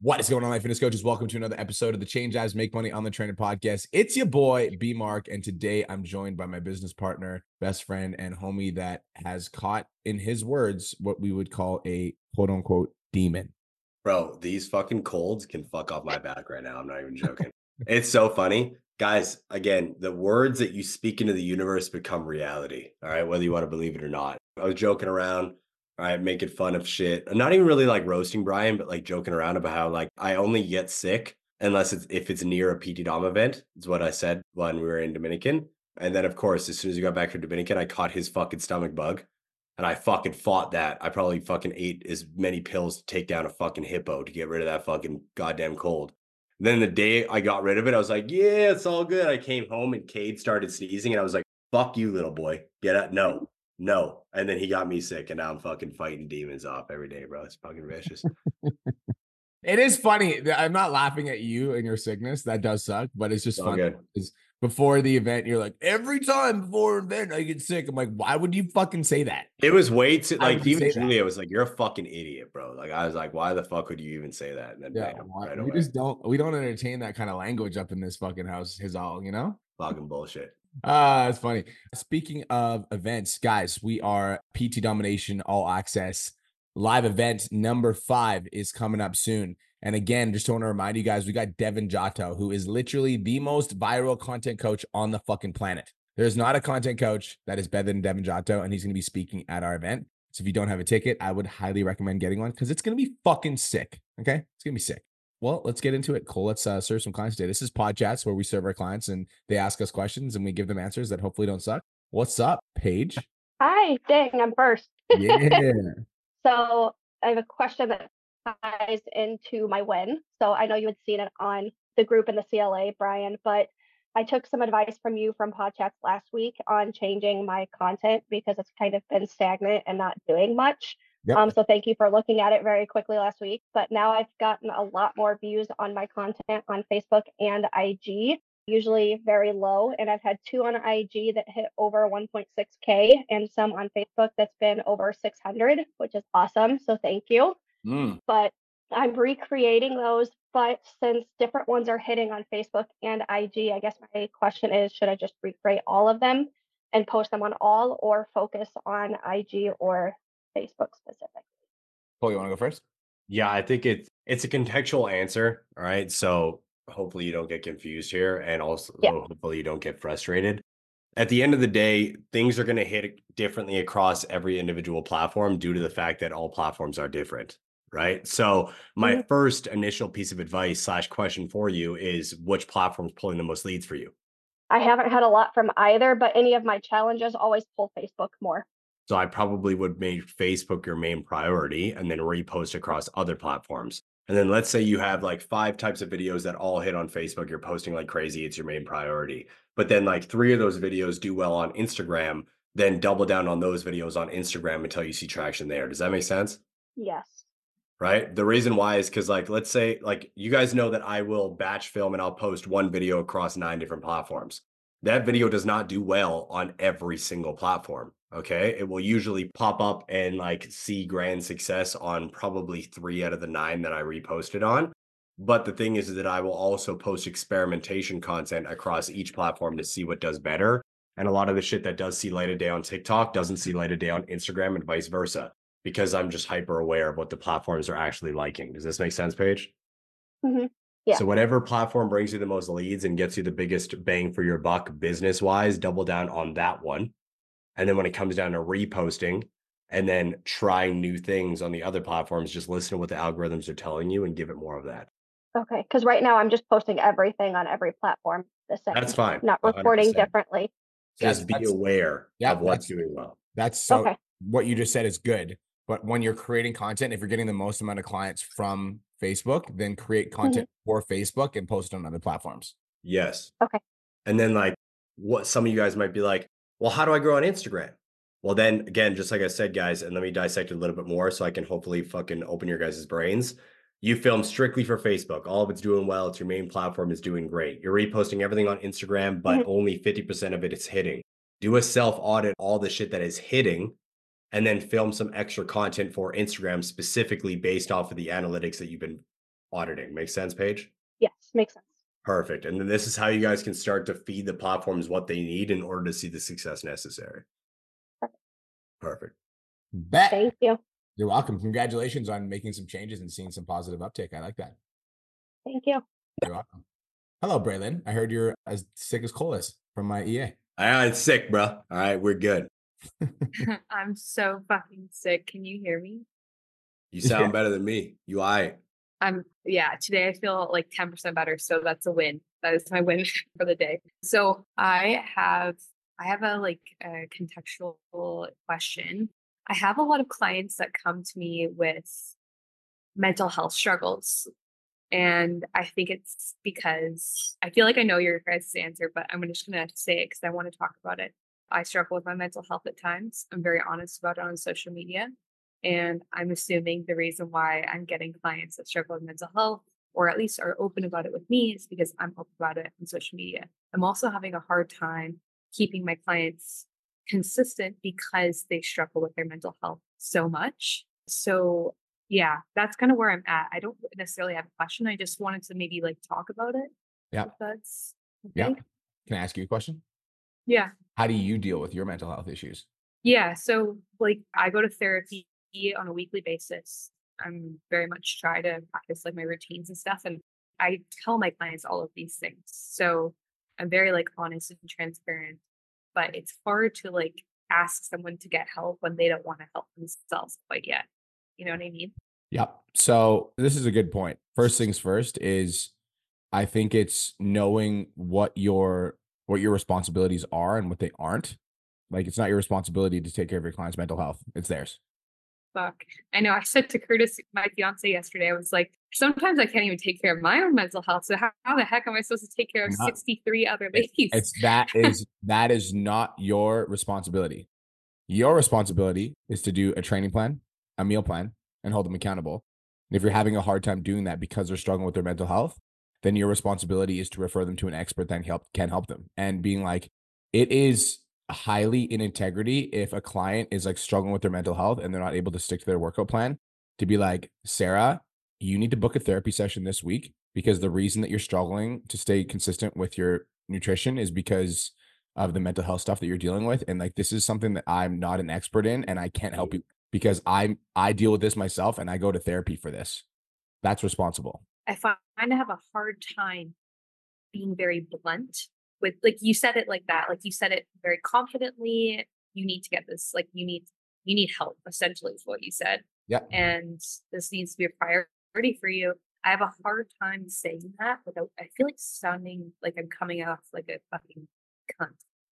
What is going on, my fitness coaches? Welcome to another episode of the Change Lives Make Money on the Trainer podcast. It's your boy B Mark, and today I'm joined by my business partner, best friend, and homie that has caught, in his words, what we would call a quote unquote demon. Bro, these fucking colds can fuck off my back right now. I'm not even joking. it's so funny. Guys, again, the words that you speak into the universe become reality. All right, whether you want to believe it or not. I was joking around right? Making fun of shit. I'm not even really like roasting Brian, but like joking around about how like I only get sick unless it's if it's near a PT Dom event, is what I said when we were in Dominican. And then of course, as soon as we got back from Dominican, I caught his fucking stomach bug. And I fucking fought that. I probably fucking ate as many pills to take down a fucking hippo to get rid of that fucking goddamn cold. then the day I got rid of it, I was like, yeah, it's all good. I came home and Cade started sneezing, and I was like, fuck you, little boy. Get out. No, no. And then he got me sick, and now I'm fucking fighting demons off every day, bro. It's fucking vicious. it is funny. I'm not laughing at you and your sickness. That does suck, but it's just oh, funny. Because before the event, you're like, every time before an event, I get sick. I'm like, why would you fucking say that? It was way too like even Julia that? was like, You're a fucking idiot, bro. Like I was like, why the fuck would you even say that? And then yeah, right we just don't we don't entertain that kind of language up in this fucking house, his all, you know? Fucking bullshit. Ah, uh, it's funny. Speaking of events, guys, we are PT Domination All Access live event number five is coming up soon. And again, just want to remind you guys, we got Devin Jatho, who is literally the most viral content coach on the fucking planet. There's not a content coach that is better than Devin Jatho, and he's going to be speaking at our event. So if you don't have a ticket, I would highly recommend getting one because it's going to be fucking sick. Okay, it's going to be sick. Well, let's get into it. Cole, let's uh, serve some clients today. This is Pod Chats where we serve our clients and they ask us questions and we give them answers that hopefully don't suck. What's up, Paige? Hi, dang, I'm first. Yeah. so I have a question that ties into my win. So I know you had seen it on the group in the CLA, Brian, but I took some advice from you from Pod Chats last week on changing my content because it's kind of been stagnant and not doing much. Yep. Um, so thank you for looking at it very quickly last week. But now I've gotten a lot more views on my content on Facebook and IG, usually very low. And I've had two on IG that hit over 1.6K and some on Facebook that's been over 600, which is awesome. So thank you. Mm. But I'm recreating those. But since different ones are hitting on Facebook and IG, I guess my question is should I just recreate all of them and post them on all or focus on IG or Facebook specifically. Paul, you want to go first? Yeah, I think it's it's a contextual answer. All right. So hopefully you don't get confused here. And also yeah. hopefully you don't get frustrated. At the end of the day, things are going to hit differently across every individual platform due to the fact that all platforms are different. Right. So my mm-hmm. first initial piece of advice slash question for you is which platform's pulling the most leads for you? I haven't had a lot from either, but any of my challenges always pull Facebook more. So I probably would make Facebook your main priority and then repost across other platforms. And then let's say you have like five types of videos that all hit on Facebook, you're posting like crazy, it's your main priority. But then like three of those videos do well on Instagram, then double down on those videos on Instagram until you see traction there. Does that make sense? Yes. Right. The reason why is because, like, let's say, like, you guys know that I will batch film and I'll post one video across nine different platforms. That video does not do well on every single platform. Okay. It will usually pop up and like see grand success on probably three out of the nine that I reposted on. But the thing is, that I will also post experimentation content across each platform to see what does better. And a lot of the shit that does see light of day on TikTok doesn't see light of day on Instagram and vice versa because I'm just hyper aware of what the platforms are actually liking. Does this make sense, Paige? Mm-hmm. Yeah. So whatever platform brings you the most leads and gets you the biggest bang for your buck business wise, double down on that one. And then when it comes down to reposting and then trying new things on the other platforms, just listen to what the algorithms are telling you and give it more of that. Okay. Because right now I'm just posting everything on every platform the same. That's fine. Not reporting 100%. differently. Just be aware yeah, of what's doing well. That's so okay. what you just said is good. But when you're creating content, if you're getting the most amount of clients from Facebook, then create content mm-hmm. for Facebook and post it on other platforms. Yes. Okay. And then like what some of you guys might be like, well, how do I grow on Instagram? Well, then again, just like I said, guys, and let me dissect it a little bit more so I can hopefully fucking open your guys' brains. You film strictly for Facebook. All of it's doing well. It's your main platform is doing great. You're reposting everything on Instagram, but mm-hmm. only 50% of it is hitting. Do a self audit, all the shit that is hitting, and then film some extra content for Instagram specifically based off of the analytics that you've been auditing. Make sense, Paige? Yes, makes sense. Perfect. And then this is how you guys can start to feed the platforms what they need in order to see the success necessary. Perfect. Perfect. Bet. Thank you. You're welcome. Congratulations on making some changes and seeing some positive uptake. I like that. Thank you. You're welcome. Hello, Braylon. I heard you're as sick as Cole is from my EA. I'm sick, bro. All right, we're good. I'm so fucking sick. Can you hear me? You sound Yeah. better than me. You I. I'm yeah, today I feel like 10% better, so that's a win. That is my win for the day. So I have I have a like a contextual question. I have a lot of clients that come to me with mental health struggles. And I think it's because I feel like I know your guys' answer, but I'm just gonna say it because I want to talk about it. I struggle with my mental health at times. I'm very honest about it on social media. Mm-hmm. And I'm assuming the reason why I'm getting clients that struggle with mental health, or at least are open about it with me, is because I'm open about it on social media. I'm also having a hard time keeping my clients consistent because they struggle with their mental health so much. So, yeah, that's kind of where I'm at. I don't necessarily have a question. I just wanted to maybe like talk about it. Yeah. That's Yeah. okay. Can I ask you a question? Yeah. How do you deal with your mental health issues? Yeah. So like I go to therapy on a weekly basis. I'm very much try to practice like my routines and stuff. And I tell my clients all of these things. So I'm very like honest and transparent. But it's hard to like ask someone to get help when they don't want to help themselves quite yet. You know what I mean? Yep. So this is a good point. First things first is I think it's knowing what your what your responsibilities are and what they aren't. Like it's not your responsibility to take care of your client's mental health. It's theirs. Fuck. I know I said to Curtis, my fiance yesterday, I was like, sometimes I can't even take care of my own mental health. So how, how the heck am I supposed to take care of Not- 63 other ladies? it's that is that is not your responsibility. Your responsibility is to do a training plan, a meal plan, and hold them accountable. And if you're having a hard time doing that because they're struggling with their mental health, then your responsibility is to refer them to an expert that can help can help them. And being like, it is highly in integrity if a client is like struggling with their mental health and they're not able to stick to their workout plan to be like, Sarah, you need to book a therapy session this week because the reason that you're struggling to stay consistent with your nutrition is because of the mental health stuff that you're dealing with and like this is something that I'm not an expert in and I can't help mm. you because I'm I deal with this myself and I go to therapy for this. That's responsible. I find I have a hard time being very blunt with like you said it like that. Like you said it very confidently. You need to get this, like you need you need help, essentially is what you said. Yeah. And this needs to be a priority for you. I have a hard time saying that without I feel like sounding like I'm coming off like a fucking cunt.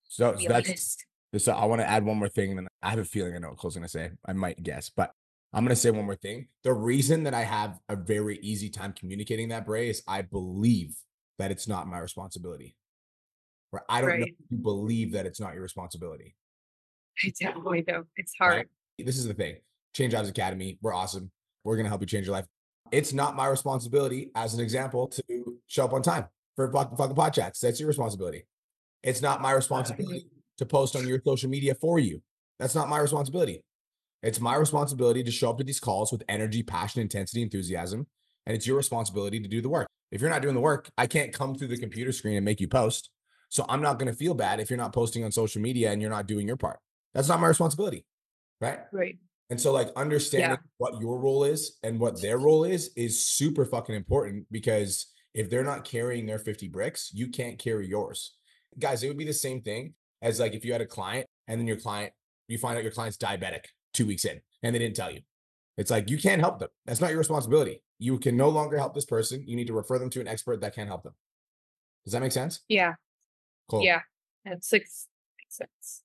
So, so that's honest. So I want to add one more thing, and then I have a feeling I know what Cole's going to say. I might guess, but I'm going to say one more thing. The reason that I have a very easy time communicating that, Bray, is I believe that it's not my responsibility. Or I don't know Right. if you believe that it's not your responsibility. I definitely do. It's right? hard. This is the thing. Change Jobs Academy, we're awesome. We're going to help you change your life. It's not my responsibility, as an example, to show up on time for fucking fucking pod chats. That's your responsibility. It's not my responsibility to post on your social media for you. That's not my responsibility. It's my responsibility to show up to these calls with energy, passion, intensity, enthusiasm. And it's your responsibility to do the work. If you're not doing the work, I can't come through the computer screen and make you post. So I'm not going to feel bad if you're not posting on social media and you're not doing your part. That's not my responsibility. Right. Right. And so, like, understanding what your role is and what their role is is super fucking important because if they're not carrying their 50 bricks, you can't carry yours. Guys, it would be the same thing as like if you had a client and then your client, you find out your client's diabetic two weeks in and they didn't tell you. It's like you can't help them. That's not your responsibility. You can no longer help this person. You need to refer them to an expert that can help them. Does that make sense? Yeah. Cool. Yeah. That's makes makes sense.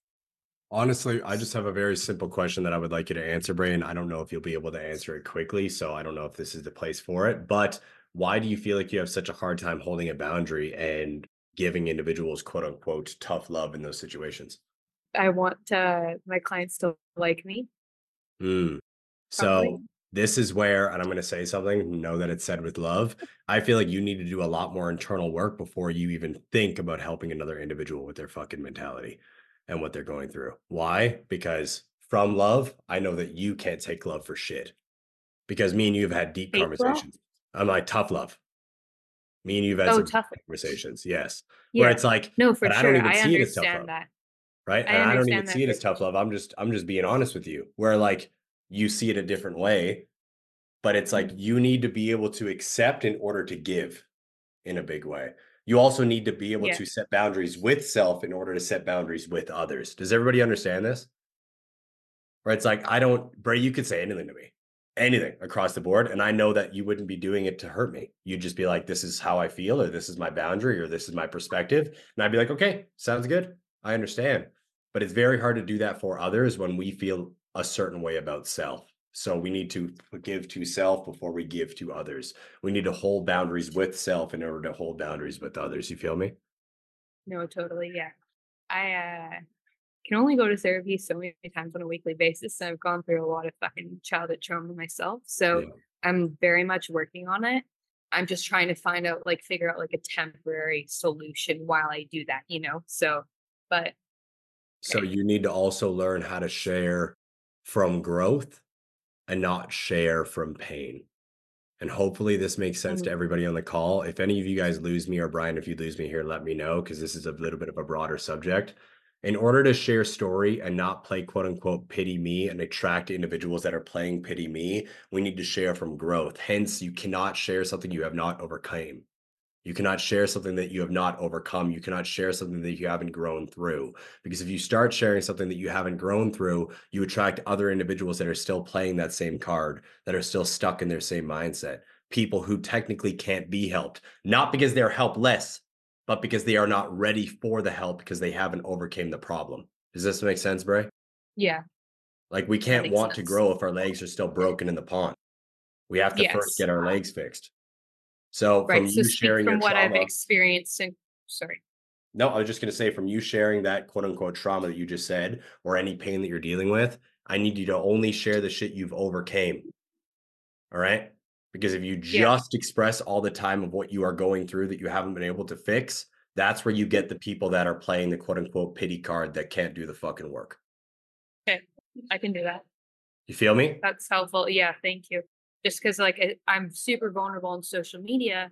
Honestly, I just have a very simple question that I would like you to answer, Brain. I don't know if you'll be able to answer it quickly, so I don't know if this is the place for it. But why do you feel like you have such a hard time holding a boundary and giving individuals quote unquote tough love in those situations? I want uh, my clients to like me. Hmm. So Probably. This is where, and I'm going to say something, know that it's said with love. I feel like you need to do a lot more internal work before you even think about helping another individual with their fucking mentality and what they're going through. Why? Because from love, I know that you can't take love for shit. Because me and you have had deep love? conversations. I'm like tough love. Me and you've had Oh, tough. conversations, yes. Yeah. Where it's like, no, for but I sure. don't even I see it as tough love. understand that. right? I And I don't even see it as tough love. I'm just I'm just being honest with you. Where like you see it a different way, but it's like Mm-hmm. you need to be able to accept in order to give in a big way. You also need to be able Yeah. to set boundaries with self in order to set boundaries with others. Does everybody understand this? Where it's like I don't, Bray, you could say anything to me, anything across the board, and I know that you wouldn't be doing it to hurt me. You'd just be like, "This is how I feel," or "This is my boundary," or "This is my perspective," and I'd be like, "Okay, sounds good. I understand." But it's very hard to do that for others when we feel a certain way about self. So we need to give to self before we give to others. We need to hold boundaries with self in order to hold boundaries with others. You feel me? No, totally. Yeah. I uh, can only go to therapy so many times on a weekly basis. And I've gone through a lot of fucking childhood trauma myself. So Yeah. I'm very much working on it. I'm just trying to find out, like, figure out like a temporary solution while I do that, you know? So, but So you need to also learn how to share from growth and not share from pain. And hopefully this makes sense to Mhm. everybody on the call. If any of you guys lose me or Brian, if you lose me here, let me know because this is a little bit of a broader subject. In order to share story and not play quote unquote pity me and attract individuals that are playing pity me, we need to share from growth. Hence, you cannot share something you have not overcome. You cannot share something that you have not overcome. You cannot share something that you haven't grown through. Because if you start sharing something that you haven't grown through, you attract other individuals that are still playing that same card, that are still stuck in their same mindset. People who technically can't be helped, not because they're helpless, but because they are not ready for the help because they haven't overcame the problem. Does this make sense, Bray? yeah, Like we can't want to grow if our legs are still broken in the pond. We have to first get our legs fixed. So right. from So you sharing from your what I've experienced and sorry. no, I was just going to say from you sharing that quote unquote trauma that you just said, or any pain that you're dealing with, I need you to only share the shit you've overcame. All right. Because if you Yeah. just express all the time of what you are going through that you haven't been able to fix, that's where you get the people that are playing the quote unquote pity card that can't do the fucking work. Okay. I can do that. You feel me? That's helpful. Yeah, thank you. Just because like I, I'm super vulnerable on social media,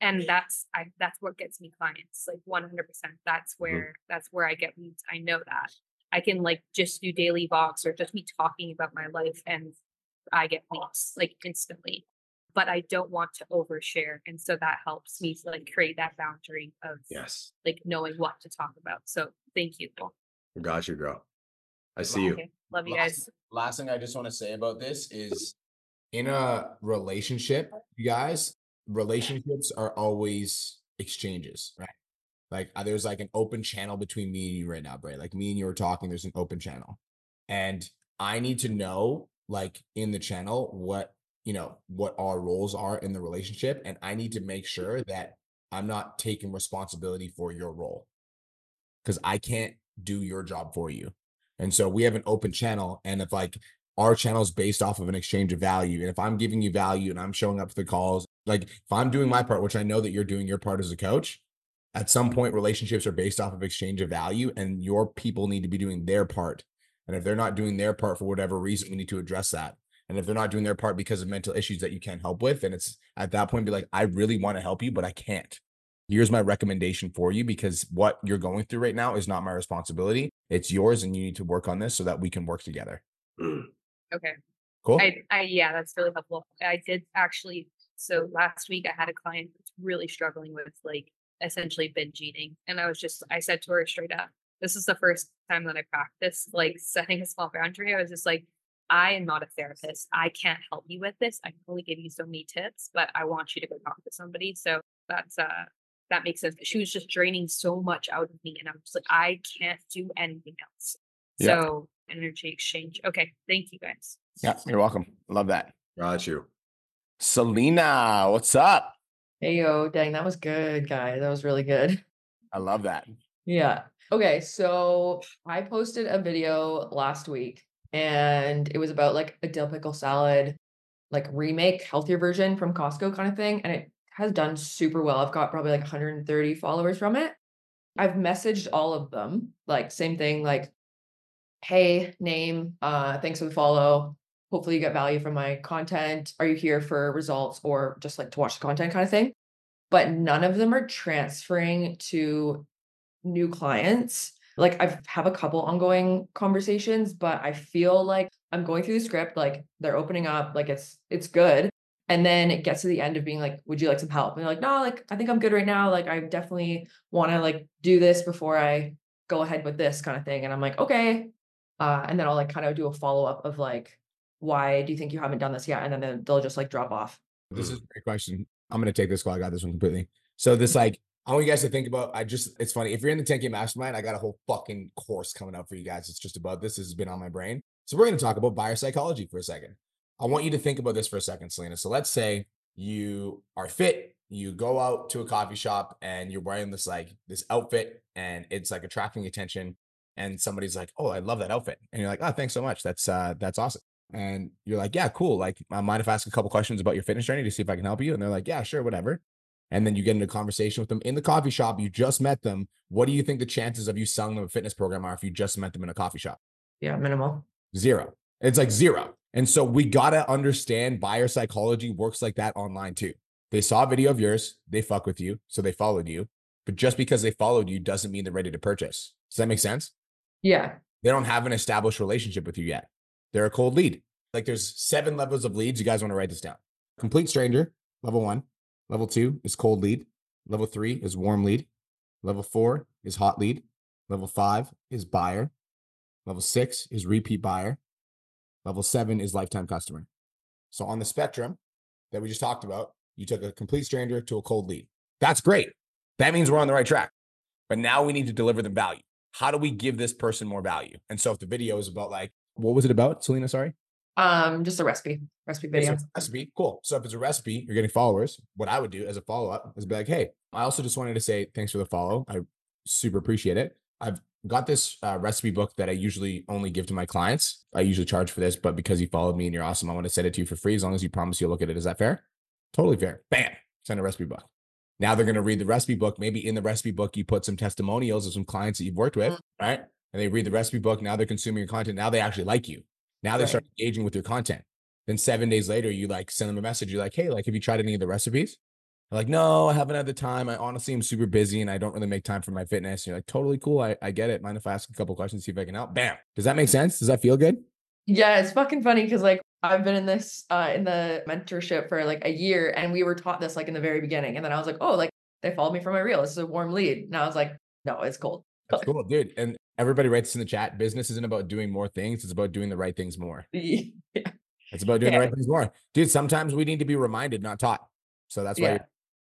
and mm. that's I that's what gets me clients. Like 100. percent That's mm-hmm. where that's where I get leads. I know that I can like just do daily vlogs or just be talking about my life, and I get leads like instantly. But I don't want to overshare, and so that helps me to like create that boundary of Yes. like knowing what to talk about. So thank you. Got you, girl. I see you. Love you Last- guys. last thing I just want to say about this mm-hmm. is in a relationship, you guys, relationships are always exchanges, right? Like uh, there's like an open channel between me and you right now, Bray. Like me and you are talking, there's an open channel. And I need to know, like in the channel, what you know, what our roles are in the relationship. And I need to make sure that I'm not taking responsibility for your role. Because I can't do your job for you. And so we have an open channel. And if like our channel is based off of an exchange of value, and if I'm giving you value and I'm showing up for the calls, like if I'm doing my part, which I know that you're doing your part as a coach, at some point relationships are based off of exchange of value and your people need to be doing their part. And if they're not doing their part for whatever reason, we need to address that. And if they're not doing their part because of mental issues that you can't help with, then it's at that point be like, I really want to help you, but I can't. Here's my recommendation for you because what you're going through right now is not my responsibility. It's yours, and you need to work on this so that we can work together. Mm. Okay. Cool. I, I yeah, that's really helpful. I did actually. So last week I had a client that's really struggling with like essentially binge eating, and I was just I said to her straight up, "This is the first time that I practiced like setting a small boundary." I was just like, "I am not a therapist. I can't help you with this. I can only give you so many tips, but I want you to go talk to somebody." So that's uh that makes sense. She was just draining so much out of me, and I'm just like, I can't do anything else. Yeah. So energy exchange. Okay, thank you guys. Yeah, you're welcome. Love that. Got you. Selena, what's up? Hey yo, dang, that was good, guys. That was really good. I love that. Yeah. Okay, so I posted a video last week and it was about like a dill pickle salad, like remake, healthier version from Costco kind of thing. And it has done super well. I've got probably like 130 followers from it. I've messaged all of them, like same thing, like, hey, name, uh, thanks for the follow. hopefully you get value from my content. Are you here for results or just like to watch the content kind of thing? But none of them are transferring to new clients. Like I have a couple ongoing conversations, but I feel like I'm going through the script, like they're opening up, like it's it's good. And then it gets to the end of being like, would you like some help? And they're like, no, like I think I'm good right now. Like I definitely want to like do this before I go ahead with this kind of thing. And I'm like, okay. Uh, and then I'll like kind of do a follow-up of like, why do you think you haven't done this yet? And then they'll just like drop off. This is a great question. I'm gonna take this call. I got this one completely. So this like I want you guys to think about. I just it's funny if you're in the 10k mastermind. I got a whole fucking course coming up for you guys. It's just about this. This has been on my brain. So we're gonna talk about buyer psychology for a second. I want you to think about this for a second, Selena. So let's say you are fit. You go out to a coffee shop and you're wearing this like this outfit and it's like attracting attention. And somebody's like, "Oh, I love that outfit," and you're like, "Oh, thanks so much. That's uh, that's awesome." And you're like, "Yeah, cool. Like, I mind if I ask a couple questions about your fitness journey to see if I can help you?" And they're like, "Yeah, sure, whatever." and then you get into a conversation with them in the coffee shop. You just met them. What do you think the chances of you selling them a fitness program are if you just met them in a coffee shop? Yeah, minimal. Zero. It's like zero. And so we got to understand buyer psychology works like that online too. They saw a video of yours, they fuck with you, so they followed you. But just because they followed you doesn't mean they're ready to purchase. Does that make sense? Yeah. They don't have an established relationship with you yet. They're a cold lead. Like there's seven levels of leads. You guys want to write this down. Complete stranger, level one. Level two is cold lead. Level three is warm lead. Level four is hot lead. Level five is buyer. Level six is repeat buyer. Level seven is lifetime customer. So on the spectrum that we just talked about, you took a complete stranger to a cold lead. That's great. That means we're on the right track. But now we need to deliver them value. How do we give this person more value? And so if the video is about like, what was it about, Selena? Sorry. Um, just a recipe, recipe video. recipe, cool. So if it's a recipe, you're getting followers. What I would do as a follow up is be like, hey, I also just wanted to say thanks for the follow. I super appreciate it. I've got this uh, recipe book that I usually only give to my clients. I usually charge for this, but because you followed me and you're awesome, I want to send it to you for free as long as you promise you'll look at it. Is that fair? Totally fair. Bam, send a recipe book. Now they're going to read the recipe book. Maybe in the recipe book, you put some testimonials of some clients that you've worked with, mm-hmm. right? And they read the recipe book. Now they're consuming your content. Now they actually like you. Now they right. start engaging with your content. Then seven days later, you like send them a message. You're like, hey, like, have you tried any of the recipes? They're like, no, I haven't had the time. I honestly am super busy and I don't really make time for my fitness. And you're like, totally cool. I, I get it. Mind if I ask a couple questions, see if I can help? Bam. Does that make sense? Does that feel good? Yeah, it's fucking funny because like I've been in this uh in the mentorship for like a year and we were taught this like in the very beginning. And then I was like, oh, like they followed me from my reel. This is a warm lead. And I was like, no, it's cold. That's cool, dude. And everybody writes in the chat. Business isn't about doing more things; it's about doing the right things more. Yeah. It's about doing yeah. the right things more, dude. Sometimes we need to be reminded, not taught. So that's why. Yeah,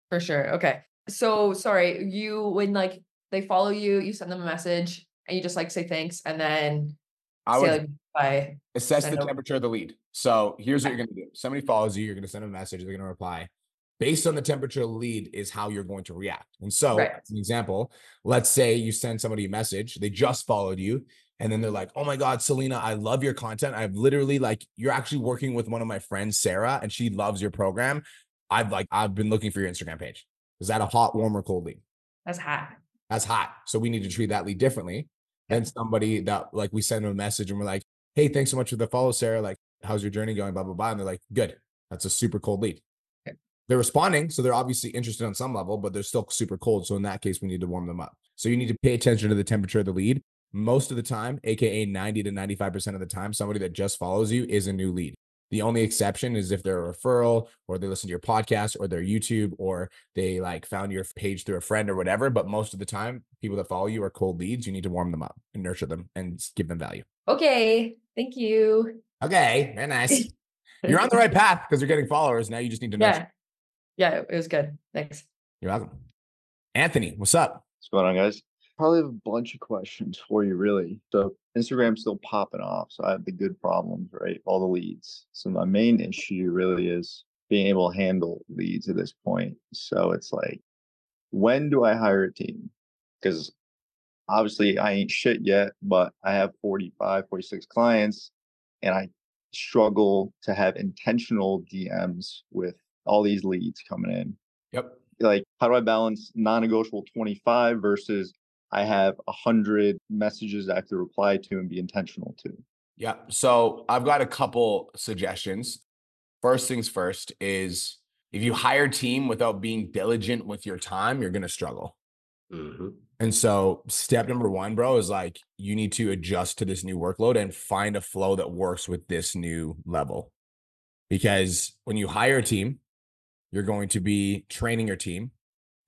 for sure. Okay. So sorry, you when like they follow you, you send them a message, and you just like say thanks, and then I would like. Assess the temperature of the lead. So here's what you're gonna do. Somebody follows you, you're gonna send a message. They're gonna reply based on the temperature lead is how you're going to react. And so, right. as an example, let's say you send somebody a message, they just followed you, and then they're mm-hmm. like, "Oh my god, Selena, I love your content. I've literally like you're actually working with one of my friends, Sarah, and she loves your program. I've like I've been looking for your Instagram page. Is that a hot, warm, or cold lead? That's hot. That's hot. So we need to treat that lead differently than somebody that like we send them a message and we're like, "Hey, thanks so much for the follow, Sarah. Like, how's your journey going?" Blah blah blah, and they're like, "Good." That's a super cold lead they're responding, so they're obviously interested on some level, but they're still super cold. So in that case, we need to warm them up. So you need to pay attention to the temperature of the lead. Most of the time, aka 90 to 95% of the time, somebody that just follows you is a new lead. The only exception is if they're a referral or they listen to your podcast or their YouTube or they like found your page through a friend or whatever. But most of the time, people that follow you are cold leads. You need to warm them up and nurture them and give them value. Okay. Thank you. Okay. Very nice. You're on the right path because you're getting followers. Now you just need to nurture. Yeah yeah, it was good. Thanks. You're welcome. Anthony, what's up? What's going on, guys? Probably have a bunch of questions for you, really. So Instagram's still popping off. So I have the good problems, right? All the leads. So my main issue really is being able to handle leads at this point. So it's like, when do I hire a team? Because obviously I ain't shit yet, but I have 45, 46 clients and I struggle to have intentional DMs with all these leads coming in. Yep. Like, how do I balance non-negotiable 25 versus I have a hundred messages I have to reply to and be intentional to? Yeah. So I've got a couple suggestions. First things first is if you hire team without being diligent with your time, you're going to struggle. hmm And so step number one, bro, is like you need to adjust to this new workload and find a flow that works with this new level. Because when you hire a team, you're going to be training your team,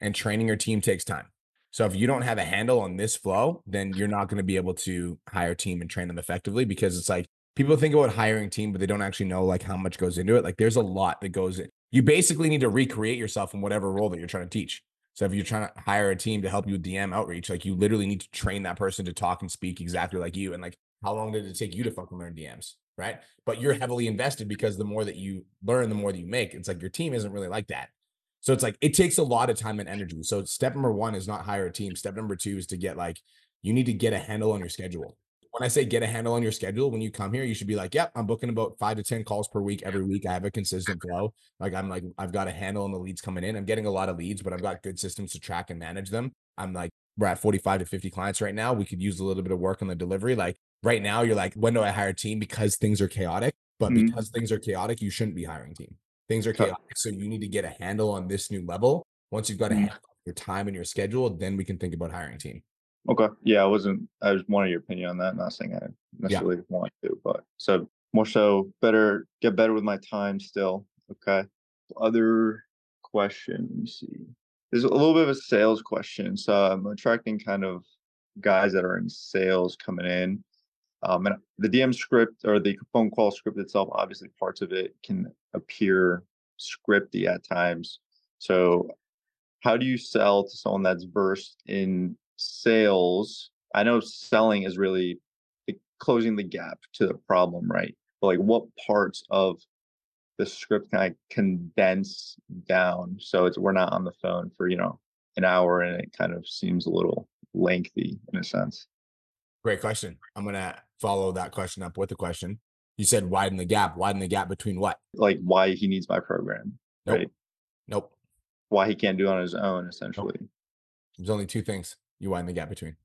and training your team takes time. So if you don't have a handle on this flow, then you're not going to be able to hire a team and train them effectively because it's like people think about hiring team, but they don't actually know like how much goes into it. Like there's a lot that goes in. You basically need to recreate yourself in whatever role that you're trying to teach. So if you're trying to hire a team to help you with DM outreach, like you literally need to train that person to talk and speak exactly like you. And like, how long did it take you to fucking learn DMs? Right. But you're heavily invested because the more that you learn, the more that you make. It's like your team isn't really like that. So it's like it takes a lot of time and energy. So step number one is not hire a team. Step number two is to get like you need to get a handle on your schedule. When I say get a handle on your schedule, when you come here, you should be like, yep, I'm booking about five to 10 calls per week every week. I have a consistent flow. Like I'm like, I've got a handle on the leads coming in. I'm getting a lot of leads, but I've got good systems to track and manage them. I'm like, we're at 45 to 50 clients right now. We could use a little bit of work on the delivery. Like right now, you're like, when do I hire a team? Because things are chaotic. But Mhm. because things are chaotic, you shouldn't be hiring team. Things are chaotic. So you need to get a handle on this new level. Once you've got a Mhm. handle on your time and your schedule, then we can think about hiring team. Okay. Yeah, I wasn't. I just wanted your opinion on that. Not saying I necessarily want to, but so more so better get better with my time still. Okay. Other question. Let me see. There's a little bit of a sales question. So I'm attracting kind of guys that are in sales coming in. Um, and the DM script or the phone call script itself, obviously parts of it can appear scripty at times. So how do you sell to someone that's versed in sales? I know selling is really closing the gap to the problem, right? But like, what parts of the script can I condense down so it's we're not on the phone for you know an hour and it kind of seems a little lengthy in a sense. Great question. I'm gonna follow that question up with a question. You said widen the gap. Widen the gap between what? Like why he needs my program, Nope. right? Nope. Why he can't do it on his own, essentially. There's only two things you widen the gap between.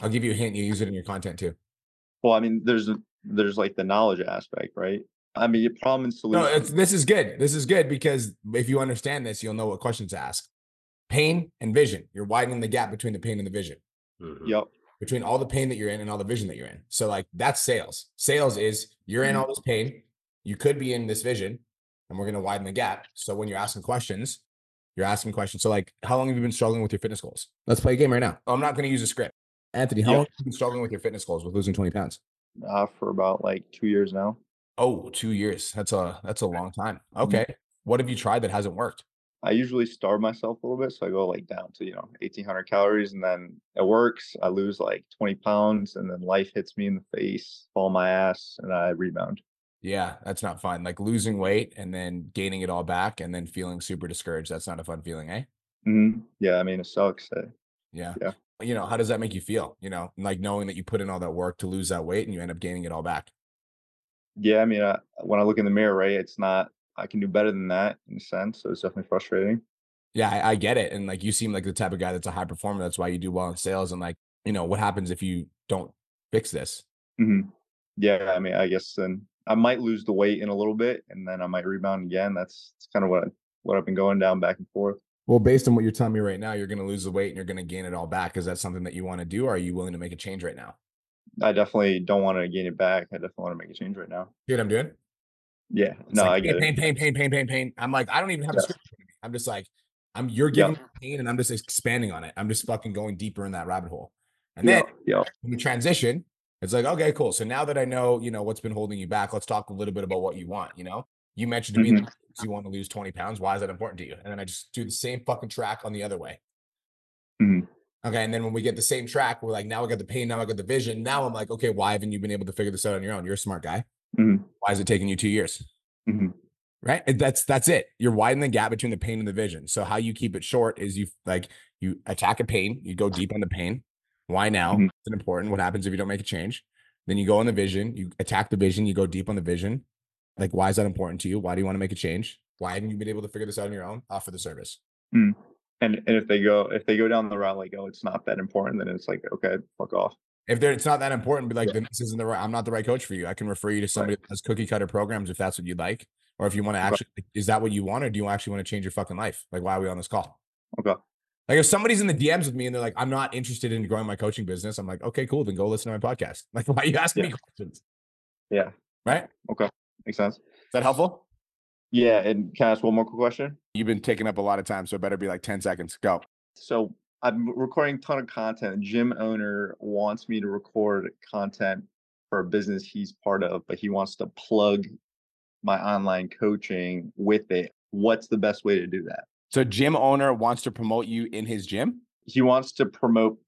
I'll give you a hint. You use it in your content too. Well, I mean, there's there's like the knowledge aspect, right? I mean, your problem and No, solution. it's, this is good. This is good because if you understand this, you'll know what questions to ask. Pain and vision. You're widening the gap between the pain and the vision. Mhm. Yep. Between all the pain that you're in and all the vision that you're in. So like that's sales. Sales is you're in all this pain, you could be in this vision, and we're gonna widen the gap. So when you're asking questions, you're asking questions. So like, how long have you been struggling with your fitness goals? Let's play a game right now. I'm not gonna use a script. Anthony, how Yeah. long have you been struggling with your fitness goals with losing 20 pounds? Uh, for about like two years now. Oh, two years. That's a that's a long time. Okay. What have you tried that hasn't worked? I usually starve myself a little bit, so I go like down to you know 1,800 calories, and then it works. I lose like 20 pounds, and then life hits me in the face, fall my ass, and I rebound. Yeah, that's not fun. Like losing weight and then gaining it all back and then feeling super discouraged. That's not a fun feeling, eh? hmm Yeah, I mean it sucks. eh? Yeah. Yeah. You know, how does that make you feel? You know, like knowing that you put in all that work to lose that weight and you end up gaining it all back. Yeah, I mean, I, when I look in the mirror, right, it's not. I can do better than that in a sense. So it's definitely frustrating. Yeah, I, I get it. And like you seem like the type of guy that's a high performer. That's why you do well in sales. And like, you know, what happens if you don't fix this? hmm Yeah, I mean, I guess then I might lose the weight in a little bit, and then I might rebound again. That's, that's kind of what I, what I've been going down back and forth. Well, based on what you're telling me right now, you're going to lose the weight and you're going to gain it all back. Is that something that you want to do? Or are you willing to make a change right now? I definitely don't want to gain it back. I definitely want to make a change right now. What I'm doing? Yeah, It's no, like I get pain, it. pain, pain, pain, pain, pain. I'm like, I don't even have a script. in front of me. I'm just like, I'm you're Yeah. giving me pain and I'm just expanding on it. I'm just fucking going deeper in that rabbit hole. And then Yeah, yeah, when we transition, it's like, okay, cool. So now that I know, you know, what's been holding you back, let's talk a little bit about what you want. You know, you mentioned to me Mhm. that you want to lose 20 pounds. Why is that important to you? And then I just do the same fucking track on the other way. Mhm. Okay. And then when we get the same track, we're like, now I got the pain, now I got the vision. Now I'm like, okay, why haven't you been able to figure this out on your own? You're a smart guy. Mhm. Why is it taking you two years? Mhm. Right. That's that's it. You're widening the gap between the pain and the vision. So how you keep it short is you like you attack a pain, you go deep on the pain. Why now? Mhm. It's important. What happens if you don't make a change? Then you go on the vision, you attack the vision, you go deep on the vision. Like, why is that important to you? Why do you want to make a change? Why haven't you been able to figure this out on your own? Offer the service. And and if they go if they go down the route like oh it's not that important then it's like okay fuck off. If there, it's not that important, be like, then this isn't the right. I'm not the right coach for you. I can refer you to somebody that has cookie cutter programs if that's what you'd like, or if you want to actually. Is that what you want, or do you actually want to change your fucking life? Like, why are we on this call? Okay. Like, if somebody's in the DMs with me and they're like, "I'm not interested in growing my coaching business," I'm like, "Okay, cool. Then go listen to my podcast." Like, why are you asking me questions? Yeah. Right? Okay. Makes sense. Is that helpful? Yeah, and can I ask one more quick question? You've been taking up a lot of time, so it better be like ten seconds. Go. So I'm recording a ton of content. A gym owner wants me to record content for a business he's part of, but he wants to plug my online coaching with it. What's the best way to do that? So, gym owner wants to promote you in his gym. He wants to promote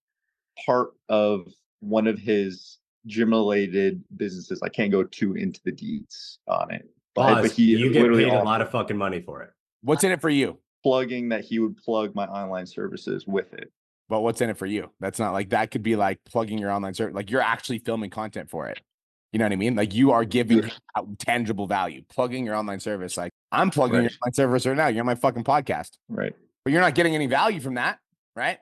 part of one of his gym related businesses. I can't go too into the deets on it. But, Pause. but he you get literally paid a lot of fucking money for it. What's in it for you? Plugging that he would plug my online services with it. But what's in it for you? That's not like that could be like plugging your online service. Like you're actually filming content for it. You know what I mean? Like you are giving Yeah. out tangible value, plugging your online service. Like I'm plugging your online service right now. You're on my fucking podcast, Right. but you're not getting any value from that, right?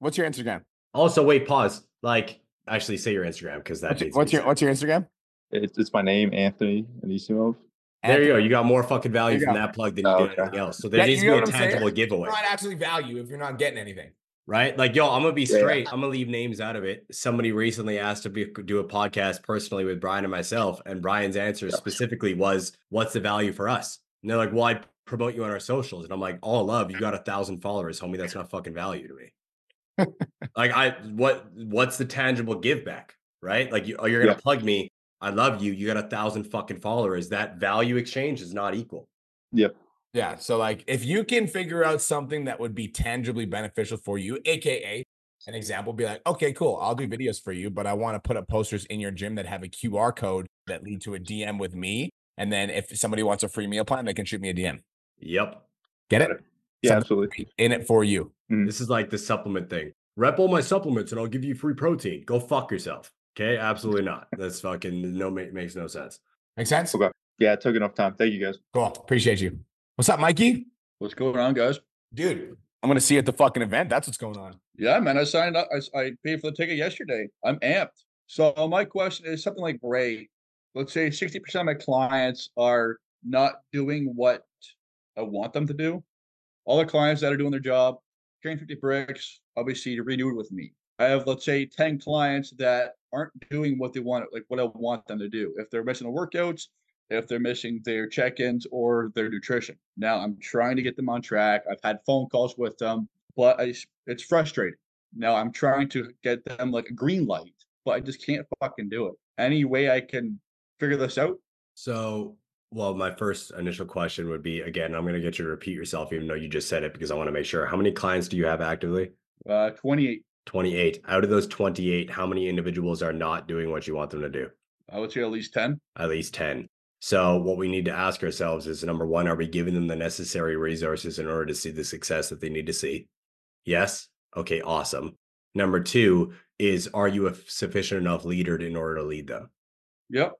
What's your Instagram? Also, wait, pause. Like, actually, say your Instagram because that What's your, what's your be what's your Instagram? It's, it's my name, Anthony Anisimov. Said. There you go. You got more fucking value from go. that plug than you Oh, did okay. anything else. So Yeah, there needs to be a what I'm saying? tangible giveaway, Not actually value if you're not getting anything. right? Like, yo, I'm gonna be Yeah. straight. I'm gonna leave names out of it. Somebody recently asked to be, do a podcast personally with Brian and myself, and Brian's answer Yeah. specifically was, "What's the value for us?" And they're like, "Well, I promote you on our socials," and I'm like, "All love, you got a thousand followers, homie. That's not fucking value to me." like, I what what's the tangible give back, right? Like, you, oh, you're gonna Yeah. plug me. I love you. You got a thousand fucking followers. That value exchange is not equal. Yep. Yeah. So like if you can figure out something that would be tangibly beneficial for you, aka an example, be like, okay, cool, I'll do videos for you, but I want to put up posters in your gym that have a QR code that lead to a DM with me. And then if somebody wants a free meal plan, they can shoot me a DM. Yep. Get Got it? Yeah, Something absolutely. in it for you. Mm-hmm. This is like the supplement thing. Rep all my supplements and I'll give you free protein. Go fuck yourself. Okay, absolutely not. That's fucking no makes no sense. Makes sense? Okay. Yeah, it took enough time. Thank you guys. Cool. Appreciate you. What's up, Mikey? What's going on, guys? Dude, I'm gonna see you at the fucking event. That's what's going on. Yeah, man, I signed up. I paid for the ticket yesterday. I'm amped. So my question is something like Ray. Let's say 60% of my clients are not doing what I want them to do. All the clients that are doing their job, carrying 50 bricks, obviously renewed with me. I have, let's say, 10 clients that aren't doing what they want, like what I want them to do. If they're missing the workouts, if they're missing their check-ins or their nutrition. Now I'm trying to get them on track. I've had phone calls with them, but I, it's frustrating. Now I'm trying to get them like a green light, but I just can't fucking do it. Any way I can figure this out? So, well, my first initial question would be again, I'm going to get you to repeat yourself, even though you just said it, because I want to make sure. How many clients do you have actively? Uh, 28. 28. Out of those 28, how many individuals are not doing what you want them to do? I would say at least 10. At least 10. So, what we need to ask ourselves is number one, are we giving them the necessary resources in order to see the success that they need to see? Yes. Okay, awesome. Number two is, are you a sufficient enough leader in order to lead them? Yep.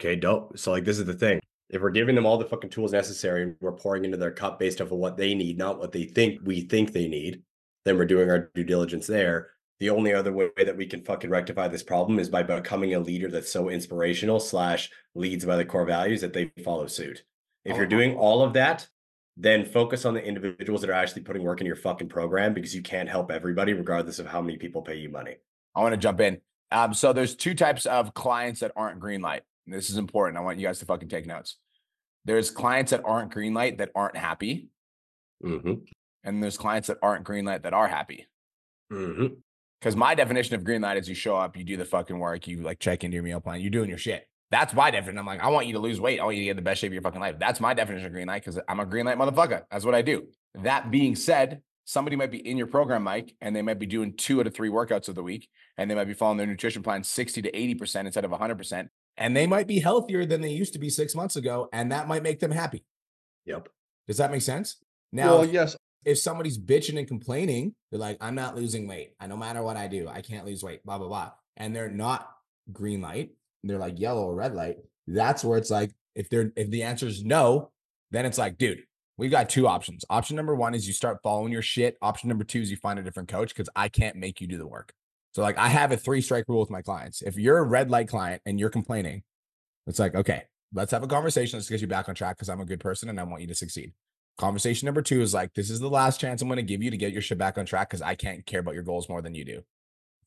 Okay, dope. So like this is the thing. If we're giving them all the fucking tools necessary and we're pouring into their cup based off of what they need, not what they think we think they need, then we're doing our due diligence there. The only other way that we can fucking rectify this problem is by becoming a leader that's so inspirational slash leads by the core values that they follow suit. If you're Oh. doing all of that, then focus on the individuals that are actually putting work in your fucking program because you can't help everybody regardless of how many people pay you money. I want to jump in. Um, so there's two types of clients that aren't green light. And This is important. I want you guys to fucking take notes. There's clients that aren't green light that aren't happy, Mm-hmm. And there's clients that aren't green light that are happy. Mm-hmm. Because my definition of green light is you show up, you do the fucking work, you like check into your meal plan, you're doing your shit. That's my definition. I'm like, I want you to lose weight. I want you to get the best shape of your fucking life. That's my definition of green light because I'm a green light motherfucker. That's what I do. That being said, somebody might be in your program, Mike, and they might be doing two out of three workouts of the week, and they might be following their nutrition plan 60 to 80% instead of 100%. And they might be healthier than they used to be six months ago, and that might make them happy. Yep. Does that make sense? Now, well, yes. If somebody's bitching and complaining, they're like, I'm not losing weight. I no matter what I do, I can't lose weight, blah, blah, blah. And they're not green light, they're like yellow or red light. That's where it's like, if they're if the answer is no, then it's like, dude, we've got two options. Option number one is you start following your shit. Option number two is you find a different coach because I can't make you do the work. So like I have a three strike rule with my clients. If you're a red light client and you're complaining, it's like, okay, let's have a conversation. Let's get you back on track because I'm a good person and I want you to succeed. Conversation number two is like, this is the last chance I'm going to give you to get your shit back on track because I can't care about your goals more than you do.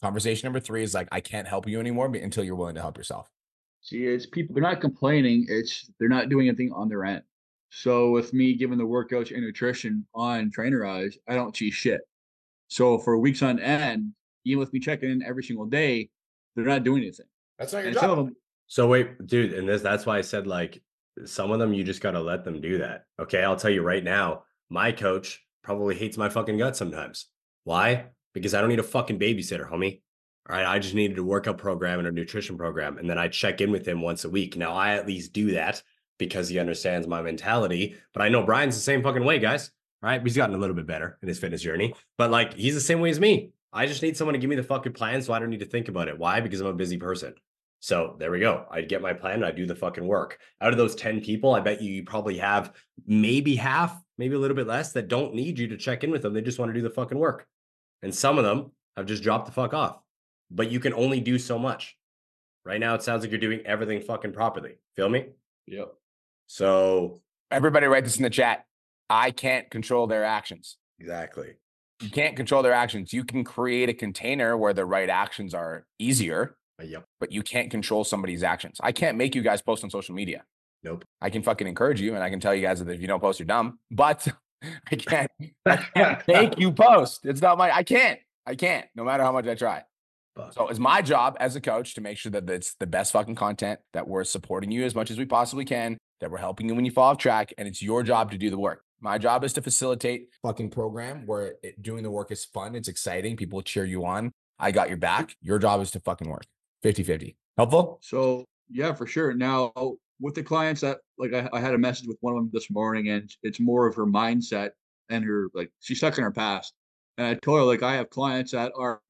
Conversation number three is like, I can't help you anymore until you're willing to help yourself. See, it's people, they're not complaining. It's they're not doing anything on their end. So with me giving the workouts and nutrition on Trainerize, I don't see shit. So for weeks on end, even with me checking in every single day, they're not doing anything. That's not And some of So wait, dude, and this that's why I said like some of them you just gotta let them do that. Okay, I'll tell you right now, my coach probably hates my fucking guts sometimes. Why? Because I don't need a fucking babysitter, homie. All right, I just needed a workout program and a nutrition program, and then I check in with him once a week. Now I at least do that because he understands my mentality. But I know Brian's the same fucking way, guys. Right, he's gotten a little bit better in his fitness journey, but like he's the same way as me. I just need someone to give me the fucking plan so I don't need to think about it. Why? Because I'm a busy person. So there we go. I'd get my plan. I do the fucking work. Out of those 10 people, I bet you, you probably have maybe half, maybe a little bit less that don't need you to check in with them. They just want to do the fucking work. And some of them have just dropped the fuck off. But you can only do so much. Right now, it sounds like you're doing everything fucking properly. Feel me? yep. So Everybody write this in the chat. I can't control their actions. exactly. You can't control their actions. You can create a container where the right actions are easier, Yep. but you can't control somebody's actions. I can't make you guys post on social media. Nope. I can fucking encourage you and I can tell you guys that if you don't post, you're dumb. But I can't, I can't make you post. It's not my, I can't. I can't, no matter how much I try. But So it's my job as a coach to make sure that it's the best fucking content, that we're supporting you as much as we possibly can, that we're helping you when you fall off track, and it's your job to do the work. My job is to facilitate fucking program where it, doing the work is fun, it's exciting, people cheer you on. I got your back. Your job is to fucking work. 50-50. Helpful? So yeah, for sure. Now with the clients that like I, I had a message with one of them this morning, and it's more of her mindset and her like she's stuck in her past. And I told her like I have clients that are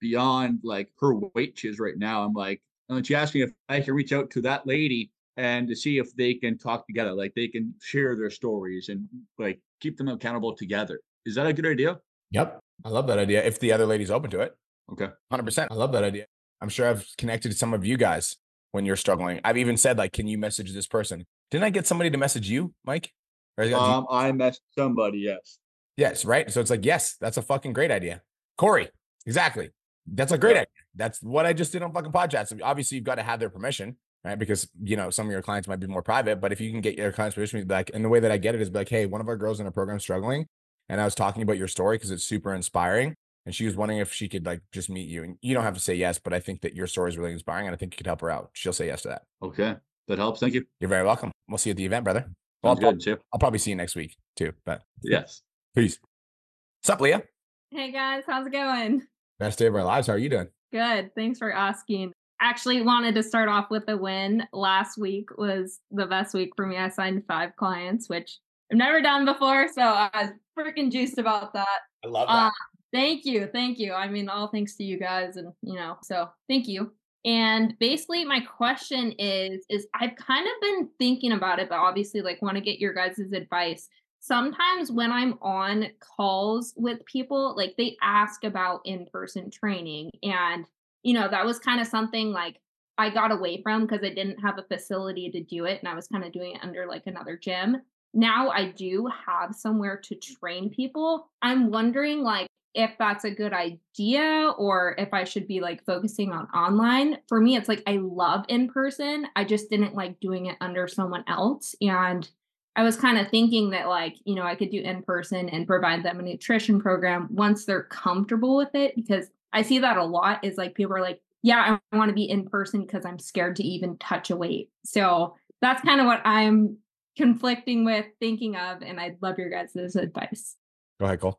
beyond like her weight she is right now. I'm like, and she asked me if I can reach out to that lady and to see if they can talk together, like they can share their stories and like keep them accountable together. Is that a good idea? Yep. I love that idea. If the other lady's open to it. Okay. 100%. I love that idea. I'm sure I've connected to some of you guys when you're struggling. I've even said, like, can you message this person? Didn't I get somebody to message you, Mike? Or do you- Um, I messed somebody, yes. yes, right. So it's like, yes, that's a fucking great idea. Corey, exactly. That's a great Yeah. idea. That's what I just did on fucking podcasts. Obviously, you've got to have their permission, right? Because you know some of your clients might be more private, but if you can get your clients' permission, be like, and the way that I get it is be like, hey, one of our girls in our program struggling, and I was talking about your story because it's super inspiring, and she was wondering if she could like just meet you, and you don't have to say yes, but I think that your story is really inspiring, and I think you could help her out. She'll say yes to that. Okay. That helps. Thank you. You're very welcome. We'll see you at the event, brother. Well, I'll, Sounds prob- good, too. I'll probably see you next week too. But Yes. peace. What's up, Leah? Hey guys, how's it going? Best day of our lives. How are you doing? Good. Thanks for asking. Actually, wanted to start off with a win. Last week was the best week for me. I signed five clients, which I've never done before, so I was freaking juiced about that. I love Uh, thank you, thank you. I mean, all thanks to you guys, and you know, so thank you. And basically, my question is: is I've kind of been thinking about it, but obviously, like, want to get your guys' advice. Sometimes when I'm on calls with people, like they ask about in-person training, and you know, that was kind of something like I got away from because I didn't have a facility to do it, and I was kind of doing it under like another gym now I do have somewhere to train people. I'm wondering like if that's a good idea or if I should be like focusing on online. For me, it's like I love in person. I just didn't like doing it under someone else. And I was kind of thinking that like, you know, I could do in person and provide them a nutrition program once they're comfortable with it because I see that a lot is like people are like, yeah, I want to be in person because I'm scared to even touch a weight. So that's kind of what I'm conflicting with thinking of and i'd love your guys' advice Go ahead, Cole.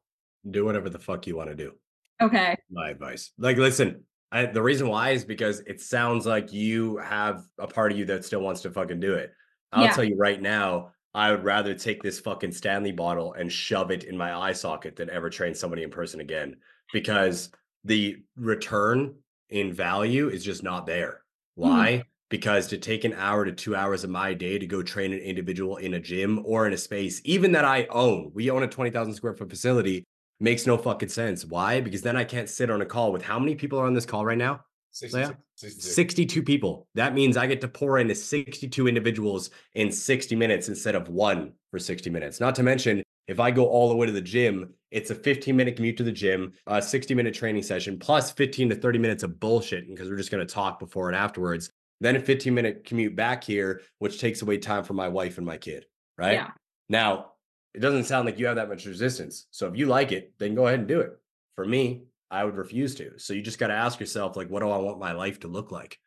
Do whatever the fuck you want to do. okay my advice. Like, listen, I, the reason why is because it sounds like you have a part of you that still wants to fucking do it. I'll Yeah. tell you right now, I would rather take this fucking Stanley bottle and shove it in my eye socket than ever train somebody in person again because the return in value is just not there. Hmm. Why? Because to take an hour to two hours of my day to go train an individual in a gym or in a space, even that I own, we own a 20,000 square foot facility Makes no fucking sense. Why? Because then I can't sit on a call with how many people are on this call right now? 66, 62. 62 people. That means I get to pour into 62 individuals in 60 minutes instead of one for 60 minutes. Not to mention, if I go all the way to the gym, it's a 15 minute commute to the gym, a 60 minute training session, plus 15 to 30 minutes of bullshit because we're just going to talk before and afterwards. Then a 15 minute commute back here, which takes away time for my wife and my kid. Right. Yeah. Now, it doesn't sound like you have that much resistance. So if you like it, then go ahead and do it. For me, I would refuse to. So you just got to ask yourself, like, what do I want my life to look like?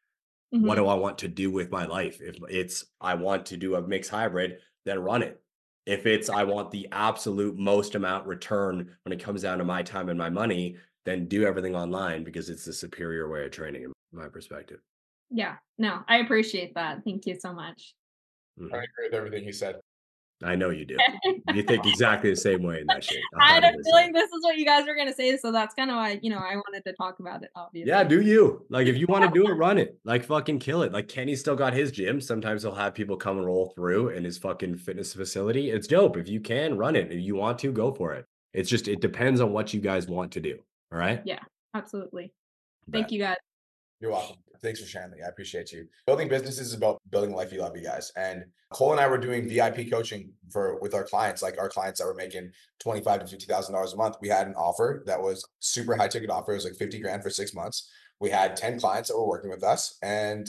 What Mhm. do I want to do with my life? If it's I want to do a mixed hybrid, then run it. If it's I want the absolute most amount return when it comes down to my time and my money, then do everything online because it's the superior way of training in my perspective. Yeah. No, I appreciate that. Thank you so much. Mhm. I agree with everything you said. I know you do. You think exactly the same way in that shit. a I had a feeling this is what you guys were gonna say, so that's kind of why you know I wanted to talk about it. Obviously. Yeah, do you? Like if you want to do it, run it. Like fucking kill it. Like Kenny's still got his gym. Sometimes he'll have people come and roll through in his fucking fitness facility. It's dope. If you can run it, if you want to, go for it. It's just it depends on what you guys want to do. All right. Yeah. Absolutely. Thank you guys. You're welcome. Thanks for sharing that. I appreciate you. Building businesses is about building life you love, you guys. And Cole and I were doing VIP coaching for with our clients, like our clients that were making twenty-five to fifty thousand dollars a month. We had an offer that was super high ticket offer. It was like fifty grand for six months. We had ten clients that were working with us, and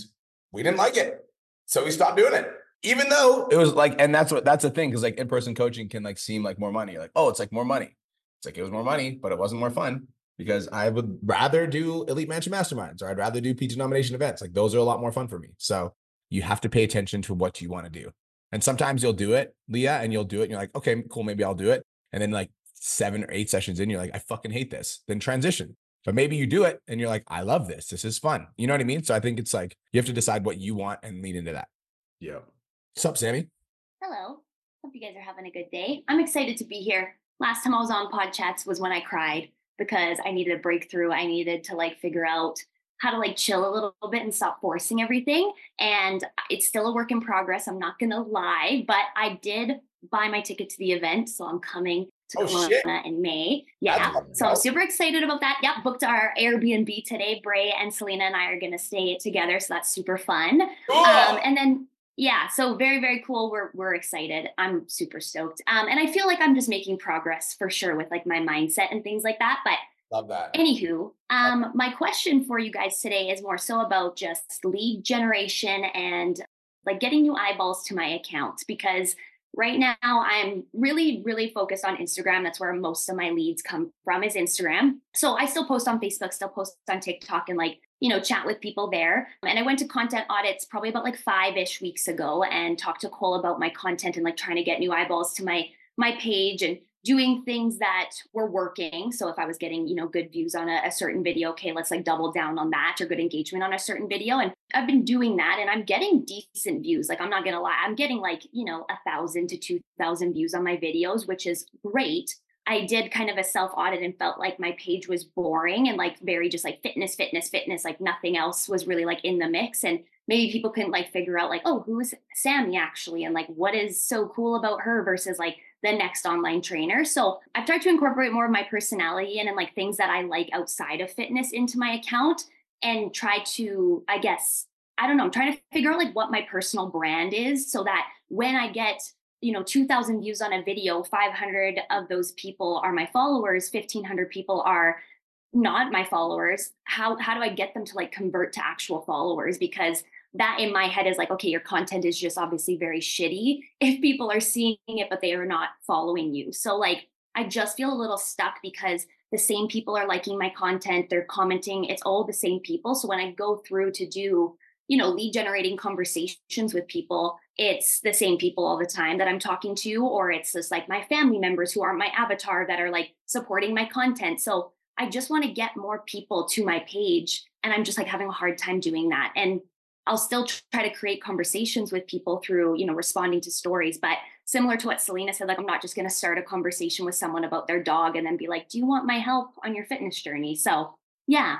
we didn't like it, so we stopped doing it. Even though it was like, and that's what that's the thing, because like in-person coaching can like seem like more money. Like, oh, it's like more money. It's like it was more money, but it wasn't more fun because I would rather do elite mansion masterminds or I'd rather do PT Domination events. Like those are a lot more fun for me. So you have to pay attention to what you want to do. And sometimes you'll do it, Leah, and you'll do it. And you're like, okay, cool, maybe I'll do it. And then like seven or eight sessions in, you're like, I fucking hate this. Then transition. But maybe you do it and you're like, I love this. This is fun. You know what I mean? So I think it's like you have to decide what you want and lean into that. Yeah. What's up, Sammy? Hello. Hope you guys are having a good day. I'm excited to be here. Last time I was on Pod Chats was when I cried because I needed a breakthrough. I needed to like figure out how to like chill a little bit and stop forcing everything. And it's still a work in progress. I'm not going to lie, but I did buy my ticket to the event. So I'm coming to Oh, shit. In May. Yeah. So I'm super excited about that. Yep. Booked our Airbnb today. Bray and Selena and I are going to stay together. So that's super fun. Um, and then yeah, so very very cool. We're we're excited. I'm super stoked. Um, and I feel like I'm just making progress for sure with like my mindset and things like that. But Love that. anywho, um, my question for you guys today is more so about just lead generation and like getting new eyeballs to my account because right now I'm really really focused on Instagram. That's where most of my leads come from is Instagram. So I still post on Facebook, still post on TikTok, and like you know, chat with people there. And I went to content audits probably about like five ish weeks ago and talked to Cole about my content and like trying to get new eyeballs to my my page and doing things that were working. So if I was getting, you know, good views on a, a certain video, okay, let's like double down on that or good engagement on a certain video. And I've been doing that and I'm getting decent views. Like I'm not gonna lie, I'm getting like, you know, a thousand to two thousand views on my videos, which is great. I did kind of a self audit and felt like my page was boring and like very just like fitness, fitness, fitness, like nothing else was really like in the mix. And maybe people couldn't like figure out like, oh, who is Sammy actually? And like, what is so cool about her versus like the next online trainer. So I've tried to incorporate more of my personality in and like things that I like outside of fitness into my account and try to, I guess, I don't know, I'm trying to figure out like what my personal brand is so that when I get you know 2000 views on a video 500 of those people are my followers 1500 people are not my followers. How how do i get them to like convert to actual followers? Because that in my head is like okay your content is just obviously very shitty if people are seeing it but they are not following you. So like i just feel a little stuck because the same people are liking my content they're commenting it's all the same people. So when i go through to do you know lead generating conversations with people it's the same people all the time that i'm talking to or it's just like my family members who are my avatar that are like supporting my content. So i just want to get more people to my page and i'm just like having a hard time doing that. And i'll still try to create conversations with people through you know responding to stories but similar to what selena said like i'm not just going to start a conversation with someone about their dog and then be like do you want my help on your fitness journey? So yeah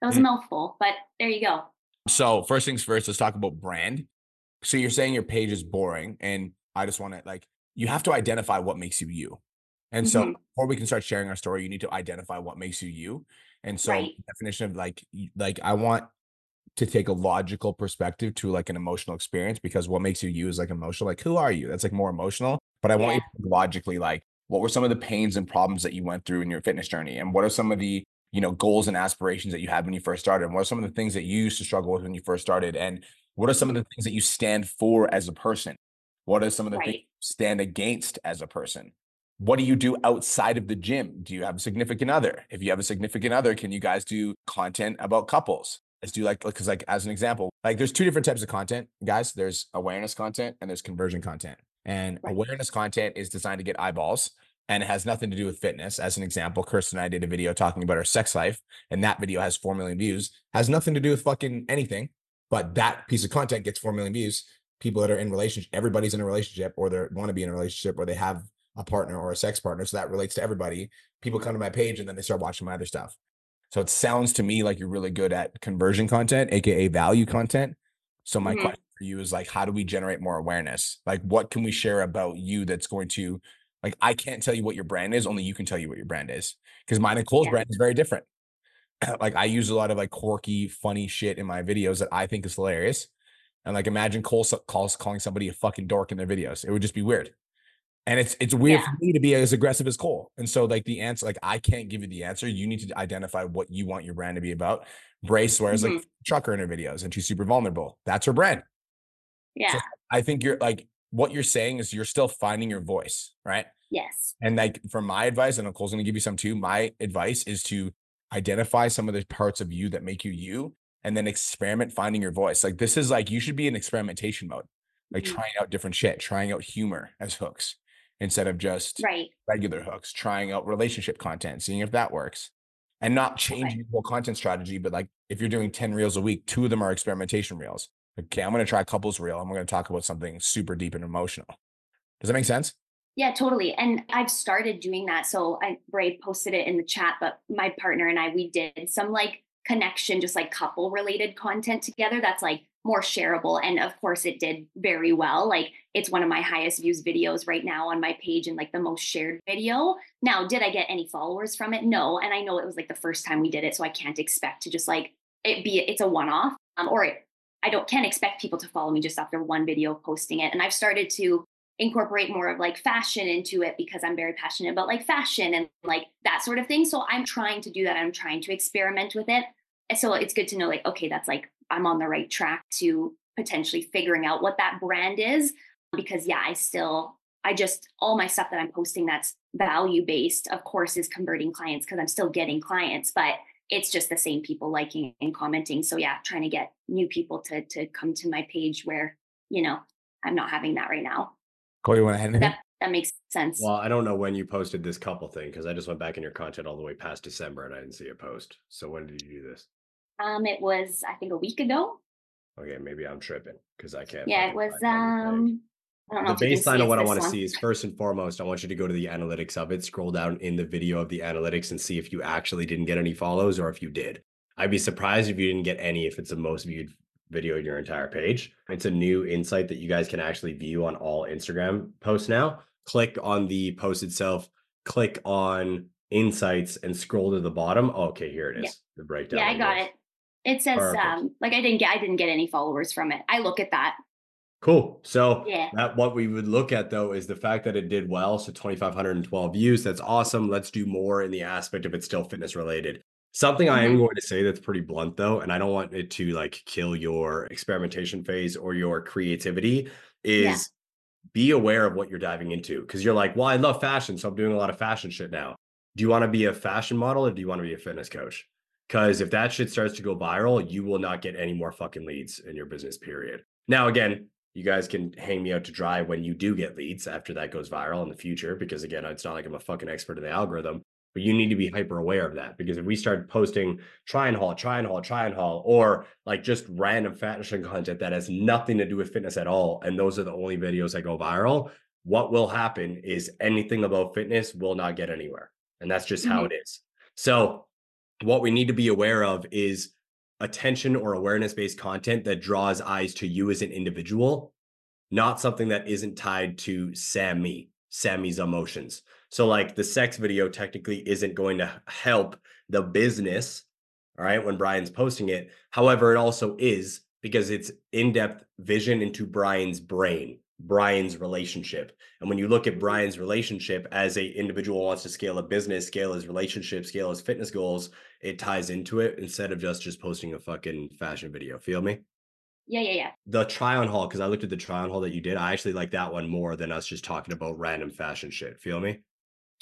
that was a mm. mouthful but there you go. So first things first, let's talk about brand. So you're saying your page is boring, and I just want to like you have to identify what makes you you. And so Mhm. before we can start sharing our story, you need to identify what makes you you. And so Right. definition of like like I want to take a logical perspective to like an emotional experience because what makes you you is like emotional. Like who are you? That's like more emotional. But I want you to think logically like what were some of the pains and problems that you went through in your fitness journey? And what are some of the you know goals and aspirations that you had when you first started? And what are some of the things that you used to struggle with when you first started? And what are some of the things that you stand for as a person? What are some of the things you stand against as a person? What do you do outside of the gym? Do you have a significant other? If you have a significant other, can you guys do content about couples? Let's do like because like as an example, like there's two different types of content, guys. There's awareness content and there's conversion content. And Right. awareness content is designed to get eyeballs and it has nothing to do with fitness. As an example, Kirsten and I did a video talking about our sex life, and that video has four million views. Has nothing to do with fucking anything, but that piece of content gets four million views. People that are in relationship, everybody's in a relationship, or they want to be in a relationship, or they have a partner or a sex partner. So that relates to everybody. People come to my page and then they start watching my other stuff. So it sounds to me like you're really good at conversion content, aka value content. So my Mhm. question for you is like, how do we generate more awareness? Like, what can we share about you that's going to, like, I can't tell you what your brand is, only you can tell you what your brand is. Because mine and Cole's Yeah. brand is very different. like, I use a lot of like quirky, funny shit in my videos that I think is hilarious. And like, imagine Cole calls calling somebody a fucking dork in their videos. It would just be weird. And it's it's weird Yeah. for me to be as aggressive as Cole. And so like the answer, like I can't give you the answer. You need to identify what you want your brand to be about. Bray swears like mm-hmm. trucker in her videos and she's super vulnerable. That's her brand. Yeah. I think you're like what you're saying is you're still finding your voice, right? Yes. And like for my advice, and Cole's gonna give you some too. My advice is to identify some of the parts of you that make you you, and then experiment finding your voice. Like this is like you should be in experimentation mode, like Mhm. trying out different shit, trying out humor as hooks instead of just Right. regular hooks, trying out relationship content, seeing if that works. And not changing the whole content strategy, but like if you're doing 10 reels a week, two of them are experimentation reels. Okay, I'm gonna try a couples reel. and we're gonna talk about something super deep and emotional. Does that make sense? Yeah, totally. And I've started doing that. So I Bray posted it in the chat, but my partner and I, we did some like connection, just like couple related content together that's like more shareable. And of course it did very well. Like it's one of my highest views videos right now on my page and like the most shared video. Now, did I get any followers from it? No. And I know it was like the first time we did it. So I can't expect to just like it be it's a one-off. Um, or it, I don't can't expect people to follow me just after one video posting it. And I've started to incorporate more of like fashion into it because I'm very passionate about like fashion and like that sort of thing. So I'm trying to do that. I'm trying to experiment with it. So it's good to know like, okay, that's like I'm on the right track to potentially figuring out what that brand is. Because yeah, I still I just all my stuff that I'm posting that's value based, of course, is converting clients because I'm still getting clients, but it's just the same people liking and commenting. So yeah, trying to get new people to to come to my page where, you know, I'm not having that right now. Cole, you want to head in? That that makes sense. Well, I don't know when you posted this couple thing because I just went back in your content all the way past December and I didn't see a post. So when did you do this? Um, it was I think a week ago. Okay, maybe I'm tripping because I can't. Yeah, it was um I don't know the if you can baseline of what I want this to see is first and foremost, I want you to go to the analytics of it, scroll down in the video of the analytics and see if you actually didn't get any follows or if you did. I'd be surprised if you didn't get any if it's the most viewed video in your entire page. It's a new insight that you guys can actually view on all Instagram posts now. Click on the post itself, click on insights and scroll to the bottom. Oh, okay, here it is. Yeah. The breakdown. Yeah, I got it. It says Perfect. um like I didn't get I didn't get any followers from it. I look at that. Cool. So Yeah. that what we would look at though is the fact that it did well. So 2,512 views. That's awesome. Let's do more in the aspect of it's still fitness related. Something I am Mhm. going to say that's pretty blunt though, and I don't want it to like kill your experimentation phase or your creativity is Yeah. be aware of what you're diving into. Cause you're like, well, I love fashion. So I'm doing a lot of fashion shit now. Do you want to be a fashion model or do you want to be a fitness coach? Because if that shit starts to go viral, you will not get any more fucking leads in your business, period. Now, again, you guys can hang me out to dry when you do get leads after that goes viral in the future. Because again, it's not like I'm a fucking expert in the algorithm, but you need to be hyper aware of that. Because if we start posting try on haul, try on haul, try on haul, or like just random fashion content that has nothing to do with fitness at all, and those are the only videos that go viral, what will happen is anything about fitness will not get anywhere. And that's just how mm-hmm. it is. So, what we need to be aware of is attention or awareness based content that draws eyes to you as an individual, not something that isn't tied to Sammy, Sammy's emotions. So, like the sex video technically isn't going to help the business, all right, when Brian's posting it. However, it also is because it's in depth vision into Brian's brain, Brian's relationship. And when you look at mm. Brian's relationship as a individual wants to scale a business, scale his relationship, scale his fitness goals, it ties into it instead of just just posting a fucking fashion video. Feel me? Yeah, yeah, yeah. The try on haul, because I looked at the try on haul that you did. I actually like that one more than us just talking about random fashion shit. Feel me?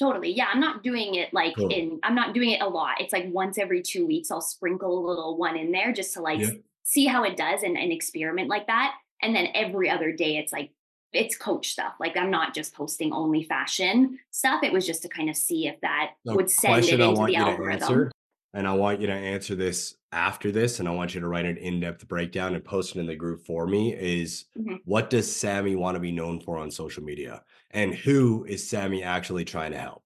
Totally. Yeah, I'm not doing it like Cool. in I'm not doing it a lot. It's like once every 2 weeks I'll sprinkle a little one in there just to like Yeah. see how it does and, and experiment like that. And then every other day it's like it's coach stuff. Like I'm not just posting only fashion stuff. It was just to kind of see if that The would send it into the algorithm. and I want you to answer this after this, and I want you to write an in-depth breakdown and post it in the group for me. Is Mhm. what does Sammy want to be known for on social media, and who is Sammy actually trying to help?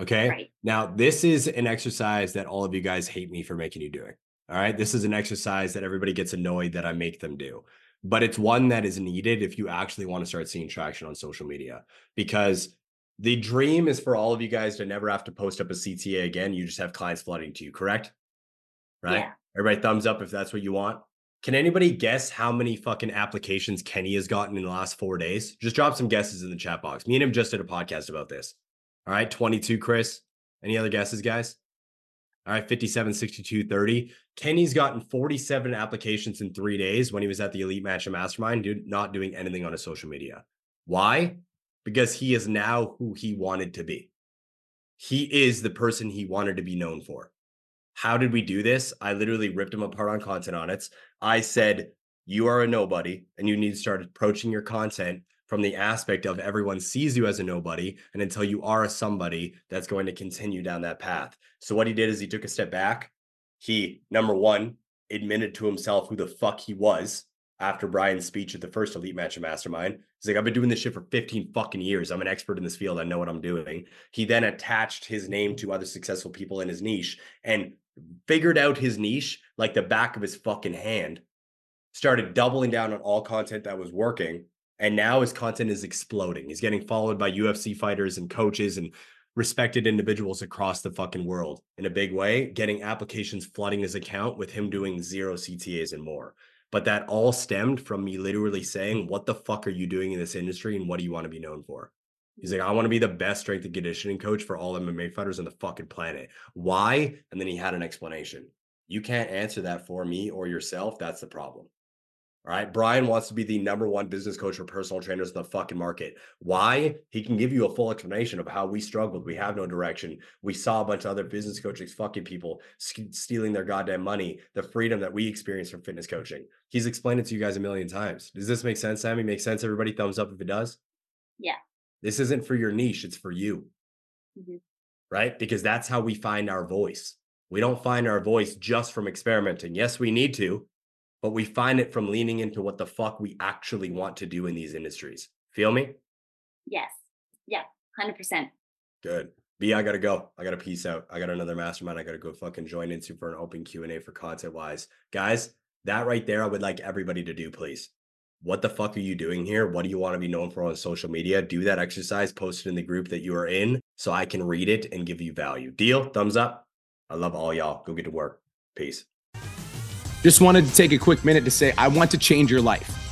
Okay. Right. Now, this is an exercise that all of you guys hate me for making you doing. All right. This is an exercise that everybody gets annoyed that I make them do, but it's one that is needed if you actually want to start seeing traction on social media because the dream is for all of you guys to never have to post up a CTA again. You just have clients flooding to you, correct? Right. Yeah. Everybody thumbs up if that's what you want. Can anybody guess how many fucking applications Kenny has gotten in the last four days? Just drop some guesses in the chat box. Me and him just did a podcast about this. All right, 22, Chris. Any other guesses, guys? All right, 57, 62, 30. Kenny's gotten 47 applications in three days when he was at the Elite Mansion Mastermind, dude, not doing anything on his social media. Why? Because he is now who he wanted to be. He is the person he wanted to be known for. How did we do this? I literally ripped him apart on content audits. I said, You are a nobody, and you need to start approaching your content from the aspect of everyone sees you as a nobody and until you are a somebody that's going to continue down that path. So, what he did is he took a step back. He, number one, admitted to himself who the fuck he was after Brian's speech at the first Elite Mansion Mastermind. He's like, I've been doing this shit for 15 fucking years. I'm an expert in this field. I know what I'm doing. He then attached his name to other successful people in his niche and figured out his niche like the back of his fucking hand, started doubling down on all content that was working. And now his content is exploding. He's getting followed by UFC fighters and coaches and respected individuals across the fucking world in a big way, getting applications flooding his account with him doing zero CTAs and more. But that all stemmed from me literally saying, What the fuck are you doing in this industry and what do you want to be known for? He's like, I want to be the best strength and conditioning coach for all MMA fighters on the fucking planet. Why? And then he had an explanation. You can't answer that for me or yourself. That's the problem. All right. Brian wants to be the number one business coach for personal trainers in the fucking market. Why? He can give you a full explanation of how we struggled. We have no direction. We saw a bunch of other business coaches fucking people stealing their goddamn money, the freedom that we experience from fitness coaching. He's explained it to you guys a million times. Does this make sense, Sammy? Make sense? Everybody, thumbs up if it does. Yeah. This isn't for your niche, it's for you. Mhm. Right? Because that's how we find our voice. We don't find our voice just from experimenting. Yes, we need to, but we find it from leaning into what the fuck we actually want to do in these industries. Feel me? Yes. Yeah. 100%. Good. B, I gotta go. I gotta peace out. I got another mastermind. I gotta go fucking join into for an open Q and A for content wise, guys. That right there, I would like everybody to do, please. What the fuck are you doing here? What do you want to be known for on social media? Do that exercise, post it in the group that you are in, so I can read it and give you value. Deal? Thumbs up. I love all y'all. Go get to work. Peace. Just wanted to take a quick minute to say, I want to change your life.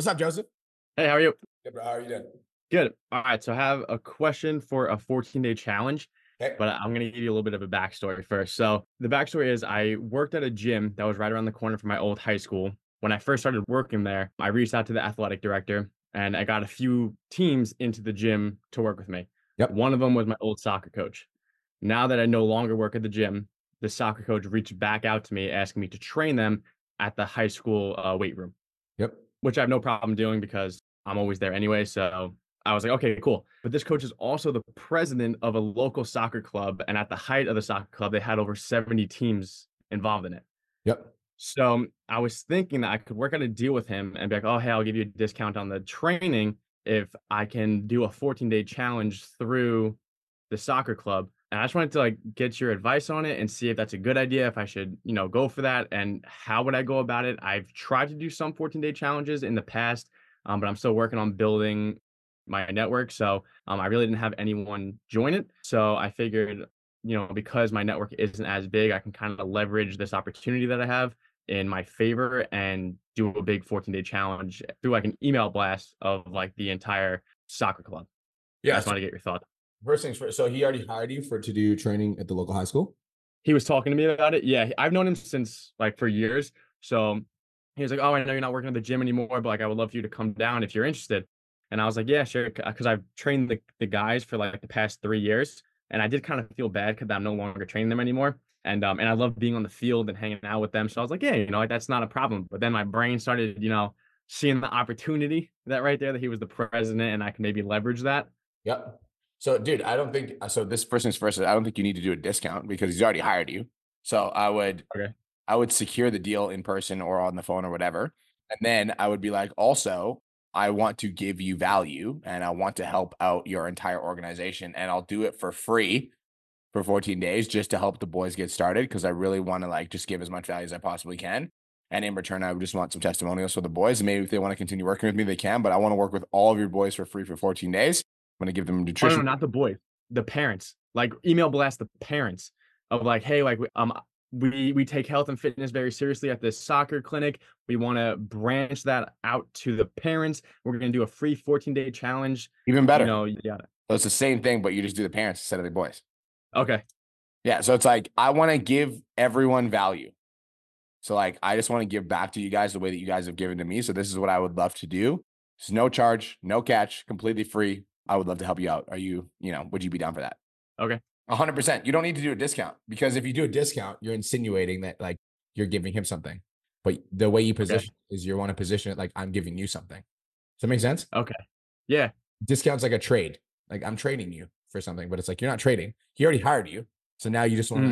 What's up, Joseph? Hey, how are you? Good, bro. How are you doing? Good. All right. So I have a question for a 14 day challenge, Okay. but I'm going to give you a little bit of a backstory first. So the backstory is I worked at a gym that was right around the corner from my old high school. When I first started working there, I reached out to the athletic director and I got a few teams into the gym to work with me. Yep. One of them was my old soccer coach. Now that I no longer work at the gym, the soccer coach reached back out to me asking me to train them at the high school uh, weight room. Which I have no problem doing because I'm always there anyway. So I I was like, okay, cool. But this coach is also the president of a local soccer club. And at the height of the soccer club, they had over 70 teams involved in it. Yep. So I was thinking that I could work out a deal with him and be like, oh, hey, I'll give you a discount on the training if I can do a 14 day challenge through the soccer club. And I just wanted to like get your advice on it and see if that's a good idea, if I should, you know, go for that and how would I go about it. I've tried to do some 14 day challenges in the past, um, but I'm still working on building my network. So um, I really didn't have anyone join it. So I figured, you know, because my network isn't as big, I can kind of leverage this opportunity that I have in my favor and do a big 14 day challenge through like an email blast of like the entire soccer club. Yeah. I just want to get your thoughts. First things first. So he already hired you for to do training at the local high school. he was talking to me about it. Yeah, I've known him since like for years. So he was like, "Oh, I know you're not working at the gym anymore, but like I would love for you to come down if you're interested." And I was like, "Yeah, sure," because I've trained the the guys for like the past three years, and I did kind of feel bad because I'm no longer training them anymore. And um and I love being on the field and hanging out with them. So I was like, "Yeah, you know, like, that's not a problem." But then my brain started, you know, seeing the opportunity that right there that he was the president and I can maybe leverage that. Yep. So, dude, I don't think uh, so. This things first. I don't think you need to do a discount because he's already hired you. So I would, Okay. I would secure the deal in person or on the phone or whatever, and then I would be like, also, I want to give you value and I want to help out your entire organization, and I'll do it for free for 14 days just to help the boys get started because I really want to like just give as much value as I possibly can. And in return, I would just want some testimonials for the boys. And maybe if they want to continue working with me, they can. But I want to work with all of your boys for free for 14 days. I'm to give them Oh, no, nutrition. not the boys, the parents. Like email blast the parents of like, hey, like we- um we we take health and fitness very seriously at this soccer clinic. We want to branch that out to the parents. We're gonna do a free 14 day challenge. Even better. You know, yeah. So it's the same thing, but you just do the parents instead of the boys. Okay. Yeah. So it's like I want to give everyone value. So like I just want to give back to you guys the way that you guys have given to me. So this is what I would love to do. It's no charge, no catch, completely free. I would love to help you out. Are you, you know, would you be down for that? Okay. A hundred percent. You don't need to do a discount because if you do a discount, you're insinuating that like you're giving him something. But the way you position it is you want to position it like I'm giving you something. Does that make sense? Okay. Yeah. Discounts like a trade. Like I'm trading you for something, but it's like you're not trading. He already hired you. So now you just want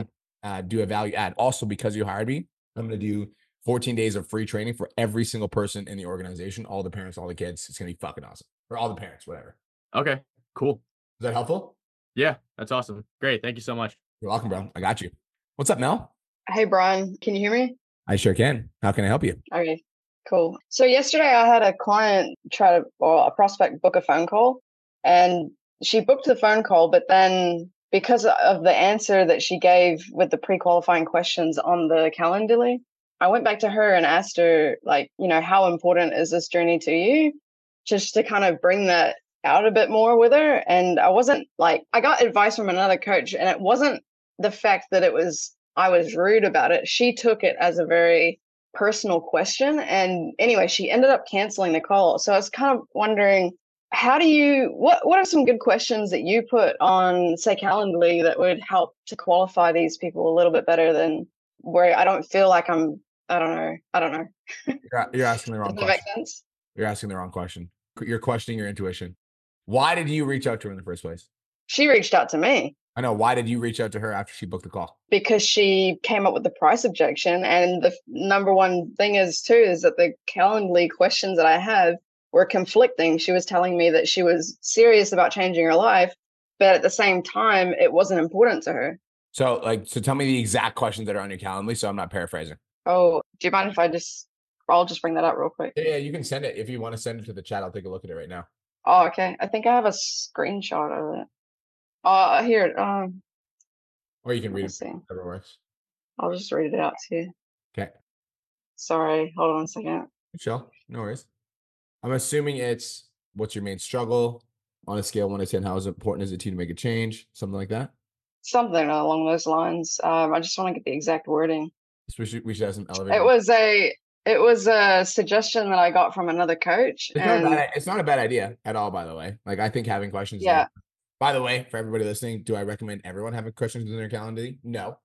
to uh, do a value add. Also, because you hired me, I'm going to do 14 days of free training for every single person in the organization, all the parents, all the kids. It's going to be fucking awesome. Or all the parents, whatever. Okay. Cool. Is that helpful? Yeah, that's awesome. Great. Thank you so much. You're welcome, bro. I got you. What's up, Mel? Hey, Brian, can you hear me? I sure can. How can I help you? Okay, cool. So yesterday I had a client try to, or a prospect book a phone call, and she booked the phone call, but then because of the answer that she gave with the pre-qualifying questions on the Calendly, I went back to her and asked her, like, you know, how important is this journey to you? Just to kind of bring that out a bit more with her. And I wasn't like, I got advice from another coach, and it wasn't the fact that it was, I was rude about it. She took it as a very personal question. And anyway, she ended up canceling the call. So I was kind of wondering, how do you what what are some good questions that you put on say calendly that would help to qualify these people a little bit better than where i don't feel like i'm i don't know i don't know You're, you're asking the wrong does that make question. You're asking the wrong question. You're questioning your intuition. Why did you reach out to her in the first place? she reached out to me I know. Why did you reach out to her after she booked the call? because she came up with the price objection and the number one thing is too is that the calendly questions that i have were conflicting she was telling me that she was serious about changing her life but at the same time it wasn't important to her So, like, so tell me the exact questions that are on your Calendly, so I'm not paraphrasing. Oh, do you mind if I just? I'll just bring that up real quick. Yeah, yeah, you can send it if you want to send it to the chat. I'll take a look at it right now. Oh, okay. I think I have a screenshot of it. Uh, here. Um, Or you can read it. see. Whatever works. I'll just read it out to you. Okay. Sorry, hold on a second. Chill. No worries. I'm assuming it's what's your main struggle on a scale one to ten. How important is it to you to make a change? Something like that. Something along those lines. Um, I just want to get the exact wording. So we should we should have some elevator. It was a. It was a suggestion that I got from another coach, It's not, a bad, it's not a bad idea at all, by the way. Like I think having questions. Yeah. like- by the way, for everybody listening, do I recommend everyone having questions in their calendar? No.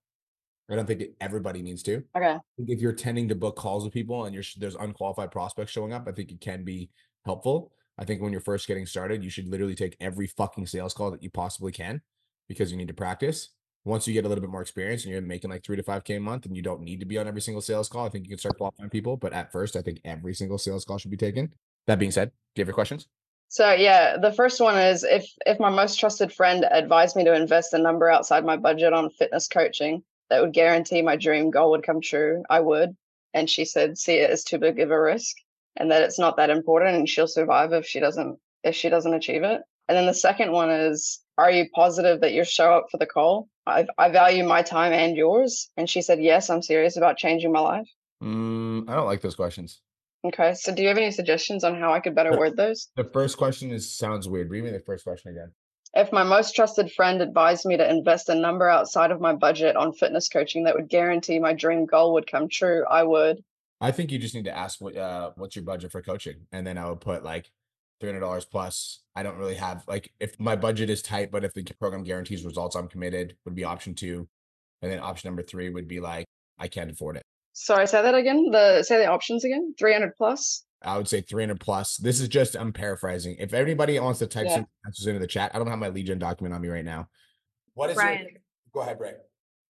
I don't think everybody needs to. okay. I think if you're tending to book calls with people and you're there's unqualified prospects showing up, I think it can be helpful. I think when you're first getting started, you should literally take every fucking sales call that you possibly can because you need to practice. Once you get a little bit more experience and you're making like three to five K a month and you don't need to be on every single sales call, I think you can start qualifying people. But at first, I think every single sales call should be taken. That being said, do you have your questions? So yeah, the first one is if if my most trusted friend advised me to invest a number outside my budget on fitness coaching that would guarantee my dream goal would come true, I would. And she said, see it as too big of a risk and that it's not that important and she'll survive if she doesn't if she doesn't achieve it. And then the second one is, are you positive that you'll show up for the call? I, I value my time and yours. And she said, yes, I'm serious about changing my life. Mm, I don't like those questions. Okay. So do you have any suggestions on how I could better word those? The first question is sounds weird. Read me the first question again. If my most trusted friend advised me to invest a number outside of my budget on fitness coaching that would guarantee my dream goal would come true, I would. I think you just need to ask what uh what's your budget for coaching, and then I would put like three hundred dollars plus. I don't really have like if my budget is tight, but if the program guarantees results, I'm committed. Would be option two, and then option number three would be like I can't afford it. Sorry, say that again. The say the options again. 300 plus. I would say 300 plus. This is just I'm paraphrasing. If anybody wants to type Yeah. some answers into the chat, I don't have my lead gen document on me right now. What is Brian, your go ahead, Bray.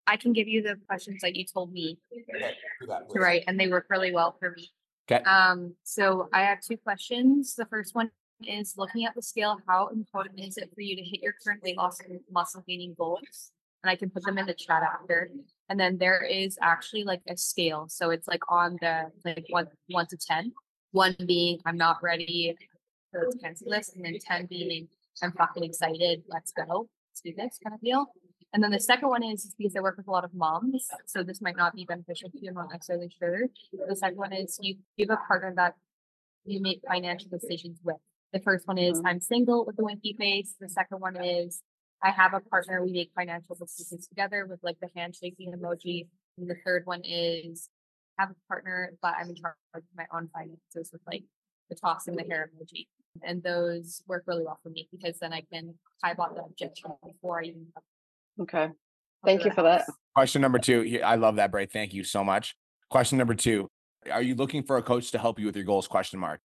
I can give you the questions that you told me Okay, that, to write, and they work really well for me. Okay. Um, so I have two questions. The first one is looking at the scale, how important is it for you to hit your current weight loss and muscle gaining goals? And I can put them in the chat after. And then there is actually like a scale. So it's like on the like one one to ten. One being I'm not ready for the cancel this, and then ten being I'm fucking excited, let's go, let's do this kind of deal. And then the second one is, is because I work with a lot of moms, so this might not be beneficial to you. I'm not necessarily sure. The second one is you, you have a partner that you make financial decisions with. The first one is mm-hmm. I'm single with a winky face. The second one is I have a partner. We make financial decisions together with like the handshaking emoji. And the third one is I have a partner, but I'm in charge of my own finances with like the tossing the hair emoji. And those work really well for me because then I can type out the objection before I even Okay. Thank you for that. Question number two. I love that, Bray. Thank you so much. Question number two. Are you looking for a coach to help you with your goals? Question mark.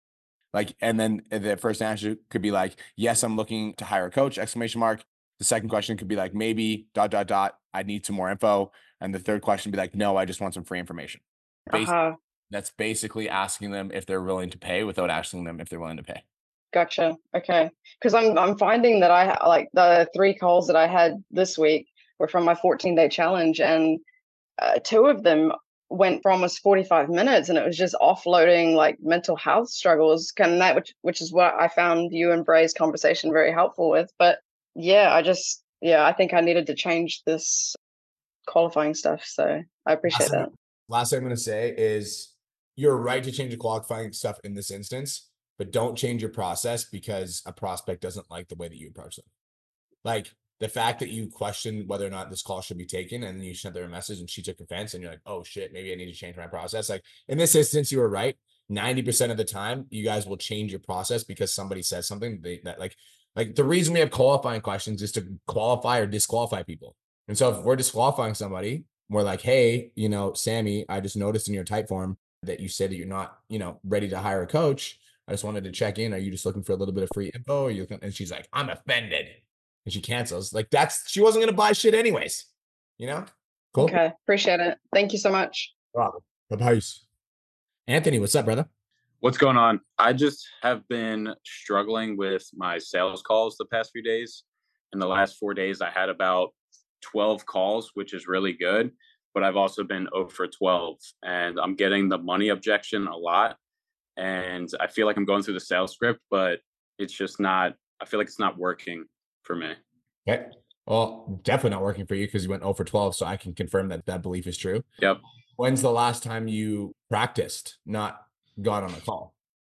Like, and then the first answer could be like, yes, I'm looking to hire a coach, exclamation mark. The second question could be like, maybe dot, dot, dot. I need some more info. And the third question would be like, no, I just want some free information. Basi- Uh-huh. That's basically asking them if they're willing to pay without asking them if they're willing to pay. Gotcha. Okay. Because I'm I'm finding that I like the three calls that I had this week were from my 14 day challenge, and uh, two of them went for almost 45 minutes, and it was just offloading like mental health struggles, and that which which is what I found you and Bray's conversation very helpful with. But yeah, I just yeah, I think I needed to change this qualifying stuff. So I appreciate Last that. thing- Last thing I'm going to say is you're right to change the qualifying stuff in this instance, but don't change your process because a prospect doesn't like the way that you approach them. Like the fact that you question whether or not this call should be taken and you sent her a message and she took offense and you're like, oh shit, maybe I need to change my process. Like in this instance, you were right. 90% of the time, you guys will change your process because somebody says something they, that like, like the reason we have qualifying questions is to qualify or disqualify people. And so if we're disqualifying somebody, we're like, hey, you know, Sammy, I just noticed in your type form that you said that you're not, you know, ready to hire a coach. I just wanted to check in. Are you just looking for a little bit of free info? Or you looking? And she's like, I'm offended. And she cancels. Like that's she wasn't gonna buy shit anyways. You know? Cool. Okay, appreciate it. Thank you so much. Bye Anthony, what's up, brother? What's going on? I just have been struggling with my sales calls the past few days. In the last four days, I had about 12 calls, which is really good. But I've also been 0 for 12, and I'm getting the money objection a lot. And I feel like I'm going through the sales script, but it's just not, I feel like it's not working for me. Okay. Well, definitely not working for you because you went 0 for 12. So I can confirm that that belief is true. Yep. When's the last time you practiced, not got on a call?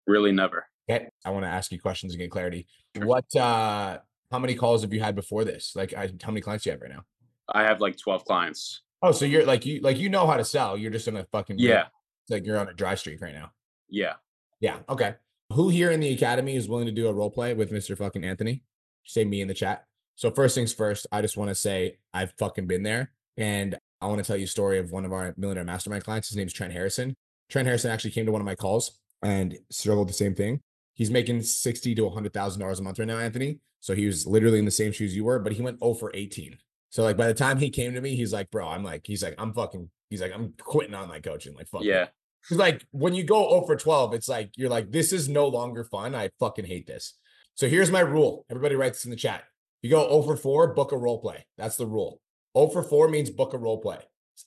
Really never. Okay. I want to ask you questions and get clarity. What, uh, how many calls have you had before this? Like, I, how many clients do you have right now? I have like 12 clients. Oh, so you're like, you, like, you know how to sell. You're just in a fucking, Yeah. Like you're on a dry streak right now. Yeah. Yeah. Okay. Who here in the academy is willing to do a role play with Mr. fucking Anthony? Say me in the chat. So first things first, I just want to say I've fucking been there, and I want to tell you a story of one of our millionaire mastermind clients. His name's Trent Harrison. Trent Harrison actually came to one of my calls and struggled the same thing. He's making sixty to hundred thousand dollars a month right now, Anthony. So he was literally in the same shoes you were, but he went 0 for 18. So like by the time he came to me, he's like, bro, I'm like, he's like, I'm fucking, he's like, I'm quitting on my coaching. Like, fuck. Yeah. Because like when you go 0 for 12, it's like you're like, this is no longer fun. I fucking hate this. So here's my rule. Everybody writes in the chat. You go 0 for 4, book a role play. That's the rule. 0 for 4 means book a role play.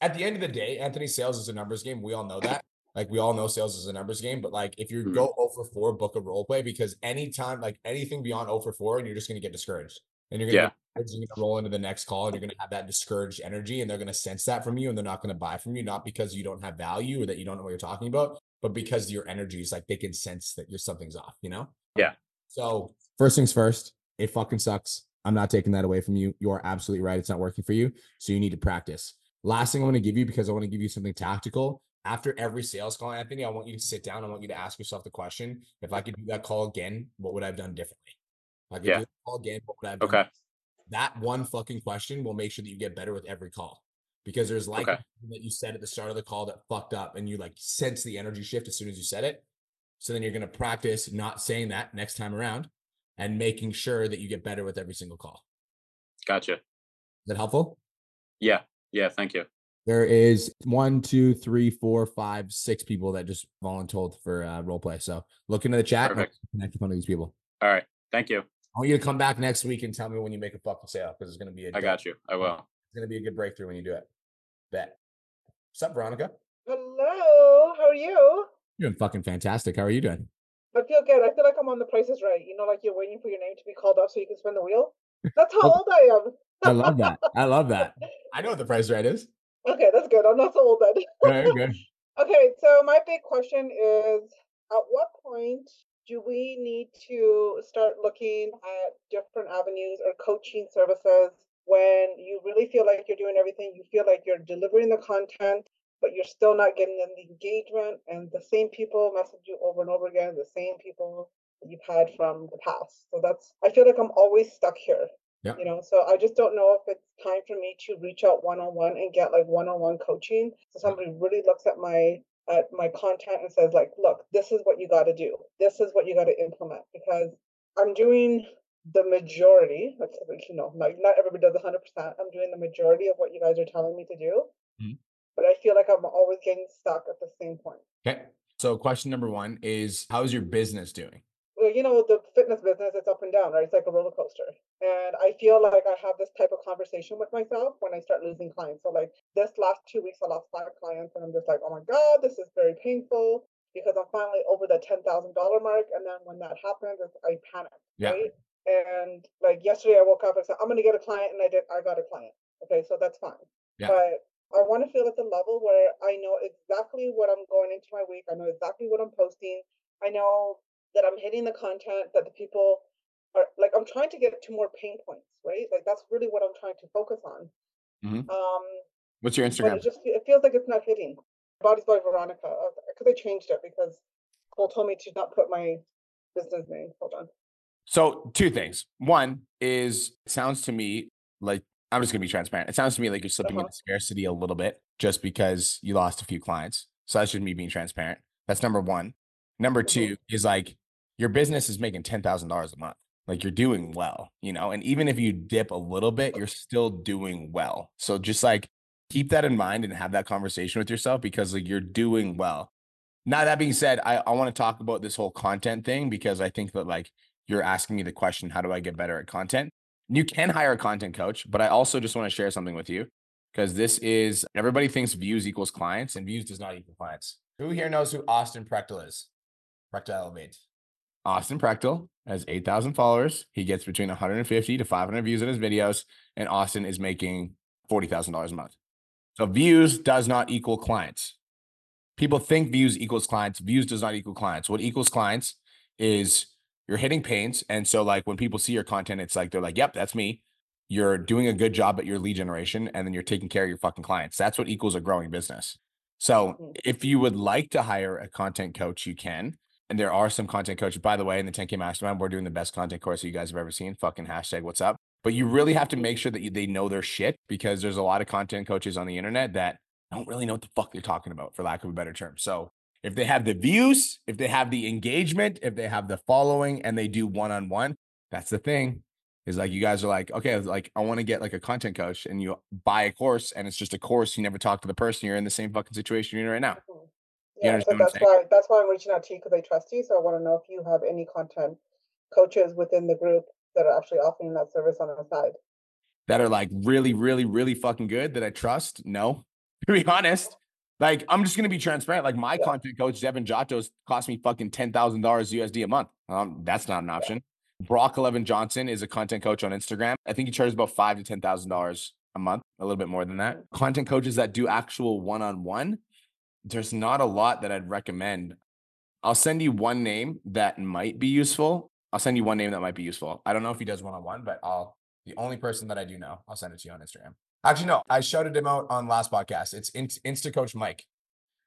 At the end of the day, Anthony sales is a numbers game. We all know that. Like we all know sales is a numbers game, but like if you Mhm. go 0 for 4, book a role play because anytime, like anything beyond 0 for 4, and you're just gonna get discouraged. And you're gonna Yeah. you're gonna roll into the next call and you're gonna have that discouraged energy and they're gonna sense that from you and they're not gonna buy from you, not because you don't have value or that you don't know what you're talking about, but because your energy is like they can sense that you're something's off, you know? Yeah. So first things first, it fucking sucks. I'm not taking that away from you. You are absolutely right. It's not working for you. So you need to practice. Last thing I'm going to give you because I want to give you something tactical. After every sales call, Anthony, I want you to sit down. I want you to ask yourself the question: If I could do that call again, what would I have done differently? If I could Yeah. do that call again, what would I have done? Okay. That one fucking question will make sure that you get better with every call, because there's like Okay. that you said at the start of the call that fucked up, and you like sense the energy shift as soon as you said it. So then you're going to practice not saying that next time around, and making sure that you get better with every single call. Gotcha. Is that helpful? Yeah. Yeah. Thank you. There is one, two, three, four, five, six people that just volunteered for uh, role play. So look into the chat. and Perfect. Connect with one of these people. All right. Thank you. I want you to come back next week and tell me when you make a fucking sale because it's going to be a I got you. I will. It's going to be a good breakthrough when you do it. Bet. What's up, Veronica? Hello, how are you? You're doing fucking fantastic. How are you doing? I feel good. I feel like I'm on the prices right. You know, like you're waiting for your name to be called up so you can spin the wheel. That's how old I am. I love that. I love that. I know what the price right is. Okay, that's good. I'm not so old then. Very good. Okay, so my big question is at what point do we need to start looking at different avenues or coaching services when you really feel like you're doing everything? You feel like you're delivering the content, but you're still not getting the engagement, and the same people message you over and over again, the same people you've had from the past. So that's, I feel like I'm always stuck here. Yeah. You know, so I just don't know if it's time for me to reach out one on one and get like one on one coaching. So somebody really looks at my at my content and says like, look, this is what you got to do. This is what you got to implement because I'm doing the majority. Like you know, like not everybody does 100. percent I'm doing the majority of what you guys are telling me to do, Mhm. but I feel like I'm always getting stuck at the same point. Okay. So question number one is how's your business doing? You know, the fitness business, it's up and down, right? It's like a roller coaster. And I feel like I have this type of conversation with myself when I start losing clients. So, like this last two weeks, I lost five clients, and I'm just like, oh my God, this is very painful because I'm finally over the $10,000 mark. And then when that happens, it's, I panic, Yeah. right? And like yesterday, I woke up and said, I'm going to get a client, and I did, I got a client. Okay, so that's fine. Yeah. But I want to feel at the level where I know exactly what I'm going into my week. I know exactly what I'm posting. I know that I'm hitting the content that the people are like. I'm trying to get to more pain points, right? Like that's really what I'm trying to focus on. Mhm. Um, What's your Instagram? it just it feels like it's not hitting. Bodies by Veronica, because I changed it because Cole told me to not put my business name. Hold on. So two things. One is it sounds to me like I'm just gonna be transparent. It sounds to me like you're slipping Uh-huh. into scarcity a little bit just because you lost a few clients. So that's just me being transparent. That's number one. Number Mhm. two is like your business is making ten thousand dollars a month. Like you're doing well, you know, and even if you dip a little bit, you're still doing well. So just like keep that in mind and have that conversation with yourself because like you're doing well. Now that being said, I, I want to talk about this whole content thing because I think that like you're asking me the question, how do I get better at content? You can hire a content coach, but I also just want to share something with you because this is everybody thinks views equals clients and views does not equal clients. Who here knows who Austin Prechtel is? Prechtel Elevate. Austin Prechtel has 8,000 followers. He gets between 150 to 500 views in his videos, and Austin is making $40,000 a month. So views does not equal clients. People think views equals clients. Views does not equal clients. What equals clients is you're hitting pains. And so, like, when people see your content, it's like they're like, yep, that's me. You're doing a good job at your lead generation, and then you're taking care of your fucking clients. That's what equals a growing business. So, Mhm. if you would like to hire a content coach, you can. And there are some content coaches, by the way, in the 10K Mastermind, we're doing the best content course you guys have ever seen. Fucking hashtag what's up. But you really have to make sure that you, they know their shit because there's a lot of content coaches on the internet that don't really know what the fuck they're talking about, for lack of a better term. So If they have the views, if they have the engagement, if they have the following and they do one on one, that's the thing. Is like you guys are like, okay, like I want to get like a content coach and you buy a course and it's just a course. You never talk to the person. You're in the same fucking situation you're in right now. You Yeah, so understand what I'm that's why that's why I'm reaching out to you because I trust you. So I want to know if you have any content coaches within the group that are actually offering that service on the side. that are like really, really, really fucking good that I trust? No, to be honest. Like, I'm just gonna be transparent. Like, my content coach, Devin Jatho, cost me fucking ten thousand dollars USD a month. Um, that's not an option. Brock Eleven Johnson is a content coach on Instagram. I think he charges about five to ten thousand dollars a month, a little bit more than that. Content coaches that do actual one-on-one, there's not a lot that I'd recommend. I'll send you one name that might be useful. I'll send you one name that might be useful. I don't know if he does one-on-one, but I'll the only person that I do know, I'll send it to you on Instagram. Actually, no, I shouted him out on last podcast. It's Inst- Insta Coach Mike.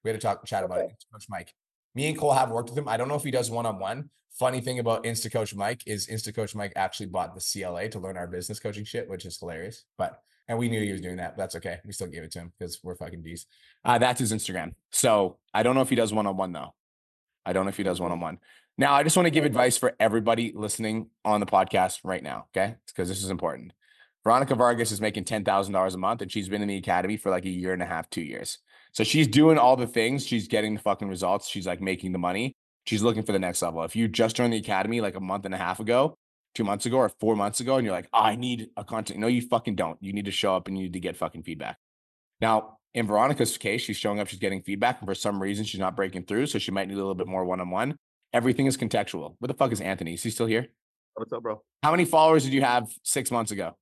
We had to talk chat about it. Insta Coach Mike. Me and Cole have worked with him. I don't know if he does one on one. Funny thing about Insta Coach Mike is Insta Coach Mike actually bought the CLA to learn our business coaching shit, which is hilarious. But and we knew he was doing that. But that's okay. We still gave it to him because we're fucking D's. Uh, that's his Instagram. So I don't know if he does one on one though. I don't know if he does one on one. Now, I just want to give advice for everybody listening on the podcast right now. Okay. Because this is important. Veronica Vargas is making $10,000 a month and she's been in the academy for like a year and a half, two years. So she's doing all the things. She's getting the fucking results. She's like making the money. She's looking for the next level. If you just joined the academy like a month and a half ago, two months ago, or four months ago, and you're like, oh, I need a content. No, you fucking don't. You need to show up and you need to get fucking feedback. Now, in Veronica's case, she's showing up, she's getting feedback, and for some reason, she's not breaking through. So she might need a little bit more one on one. Everything is contextual. What the fuck is Anthony? Is he still here? What's up, bro? How many followers did you have six months ago?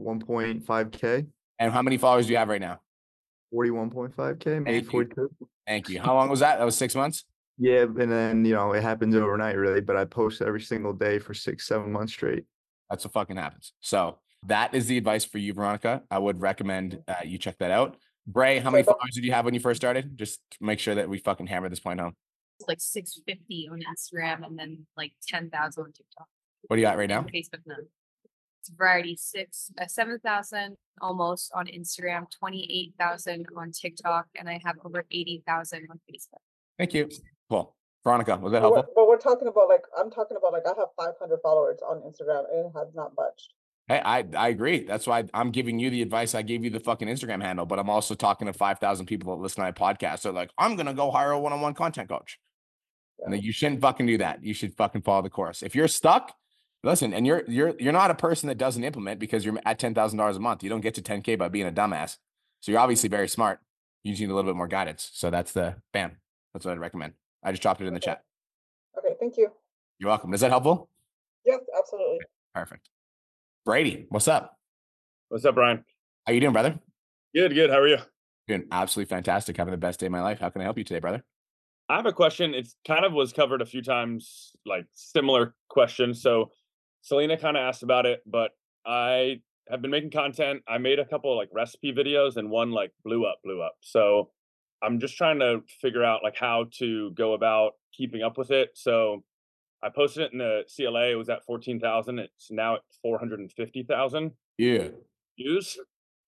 1.5K, And how many followers do you have right now? 41.5K, maybe 42. Thank you. How long was that? That was six months. Yeah, and then, you know, it happens overnight, really, but I post every single day for six, seven months straight. That's what fucking happens. So that is the advice for you, Veronica. I would recommend uh, you check that out. Bray, how many followers did you have when you first started? Just make sure that we fucking hammer this point home. It's like 650 on Instagram and then like 10,000 on TikTok. What do you got right now? On Facebook none. It's variety six, uh, 7,000 almost on Instagram, 28,000 on TikTok, and I have over 80,000 on Facebook. Thank you. Cool. Veronica, was that But we're, helpful? but we're talking about like I'm talking about like I have 500 followers on Instagram and it has not budged. Hey, I, I agree. That's why I'm giving you the advice. I gave you the fucking Instagram handle, but I'm also talking to 5,000 people that listen to my podcast. They're like, I'm going to go hire a one on one content coach. And then you shouldn't fucking do that. You should fucking follow the course. If you're stuck, listen, and you're you're you're not a person that doesn't implement because you're at ten thousand dollars a month. You don't get to 10K by being a dumbass. So you're obviously very smart. You just need a little bit more guidance. So that's the bam. That's what I'd recommend. I just dropped it in the chat. Okay, thank you. You're welcome. Is that helpful? Yes, absolutely. Perfect. Brady, what's up? What's up, Brian? How you doing, brother? Good, good. How are you? Doing absolutely fantastic. Having the best day of my life. How can I help you today, brother? I have a question. It's kind of was covered a few times, like similar questions. So Selena kind of asked about it, but I have been making content. I made a couple of like recipe videos and one like blew up, blew up. So I'm just trying to figure out like how to go about keeping up with it. So I posted it in the CLA. It was at 14,000. It's now at 450,000 Yeah. views.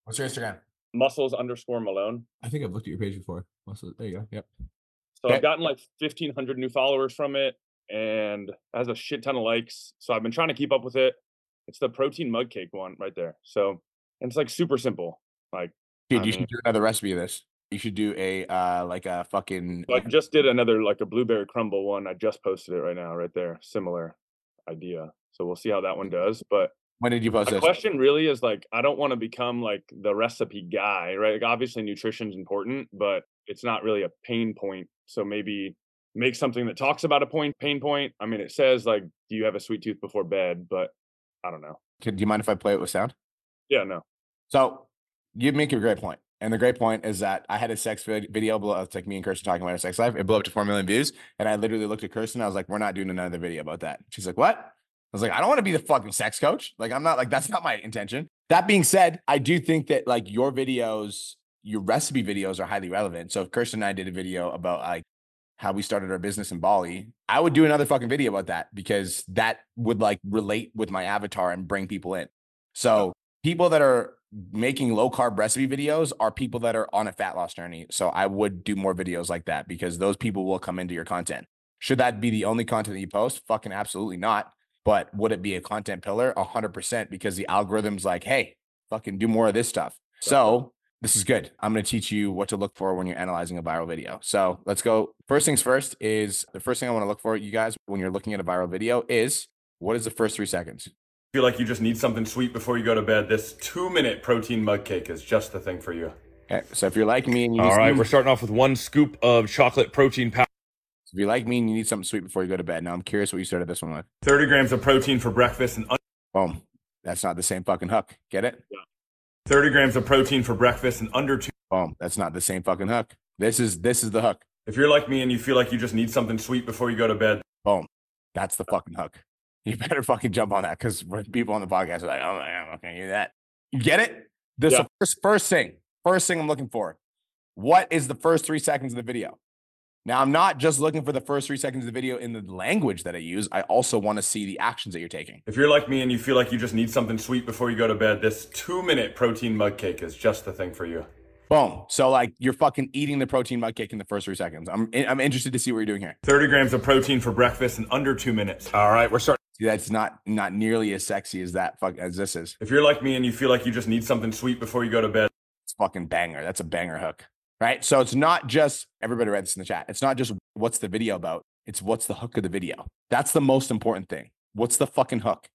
What's your Instagram? Muscles underscore Malone. I think I've looked at your page before. Muscles. there you go. Yep. So Okay. I've gotten like 1,500 new followers from it and it has a shit ton of likes. So I've been trying to keep up with it. It's the protein mug cake one right there. So and it's like super simple. Like, Dude, I you mean- should do another recipe of this. You should do a uh like a fucking so I just did another like a blueberry crumble one. I just posted it right now, right there. Similar idea. So we'll see how that one does. But when did you post the this? question really is like, I don't want to become like the recipe guy, right? Like obviously nutrition's important, but it's not really a pain point. So maybe make something that talks about a point pain point. I mean, it says like, do you have a sweet tooth before bed? But I don't know. Do you mind if I play it with sound? Yeah, no. So you make a great point. And the great point is that I had a sex video blow It's like me and Kirsten talking about our sex life. It blew up to 4 million views. And I literally looked at Kirsten. I was like, we're not doing another video about that. She's like, what? I was like, I don't want to be the fucking sex coach. Like, I'm not like, that's not my intention. That being said, I do think that like your videos, your recipe videos are highly relevant. So if Kirsten and I did a video about like how we started our business in Bali, I would do another fucking video about that because that would like relate with my avatar and bring people in. So people that are making low carb recipe videos are people that are on a fat loss journey. So I would do more videos like that because those people will come into your content. Should that be the only content that you post? Fucking absolutely not. But would it be a content pillar? A hundred percent because the algorithm's like, hey, fucking do more of this stuff. So this is good. I'm going to teach you what to look for when you're analyzing a viral video. So let's go. First things first is the first thing I want to look for, you guys, when you're looking at a viral video is what is the first three seconds? Feel like you just need something sweet before you go to bed. This two minute protein mug cake is just the thing for you. Okay. So if you're like me and you need All right, something- we're starting off with one scoop of chocolate protein powder. if you like me and you need something sweet before you go to bed. Now I'm curious what you started this one with. 30 grams of protein for breakfast and un- Boom. That's not the same fucking hook. Get it? 30 grams of protein for breakfast and under two. Boom. That's not the same fucking hook. This is this is the hook. If you're like me and you feel like you just need something sweet before you go to bed, Boom. That's the fucking hook. You better fucking jump on that because people on the podcast are like, oh, I'm not gonna do that. You get it? This Yeah. first first thing. First thing I'm looking for. What is the first three seconds of the video? Now I'm not just looking for the first three seconds of the video in the language that I use. I also want to see the actions that you're taking. if you're like me and you feel like you just need something sweet before you go to bed, this two minute protein mug cake is just the thing for you. Boom. So like you're fucking eating the protein mug cake in the first three seconds. I'm I'm interested to see what you're doing here. 30 grams of protein for breakfast in under two minutes. All right, we're starting. That's not not nearly as sexy as that fuck as this is. If you're like me and you feel like you just need something sweet before you go to bed, It's fucking banger. That's a banger hook. Right. So it's not just everybody read this in the chat. It's not just what's the video about. It's what's the hook of the video. That's the most important thing. What's the fucking hook?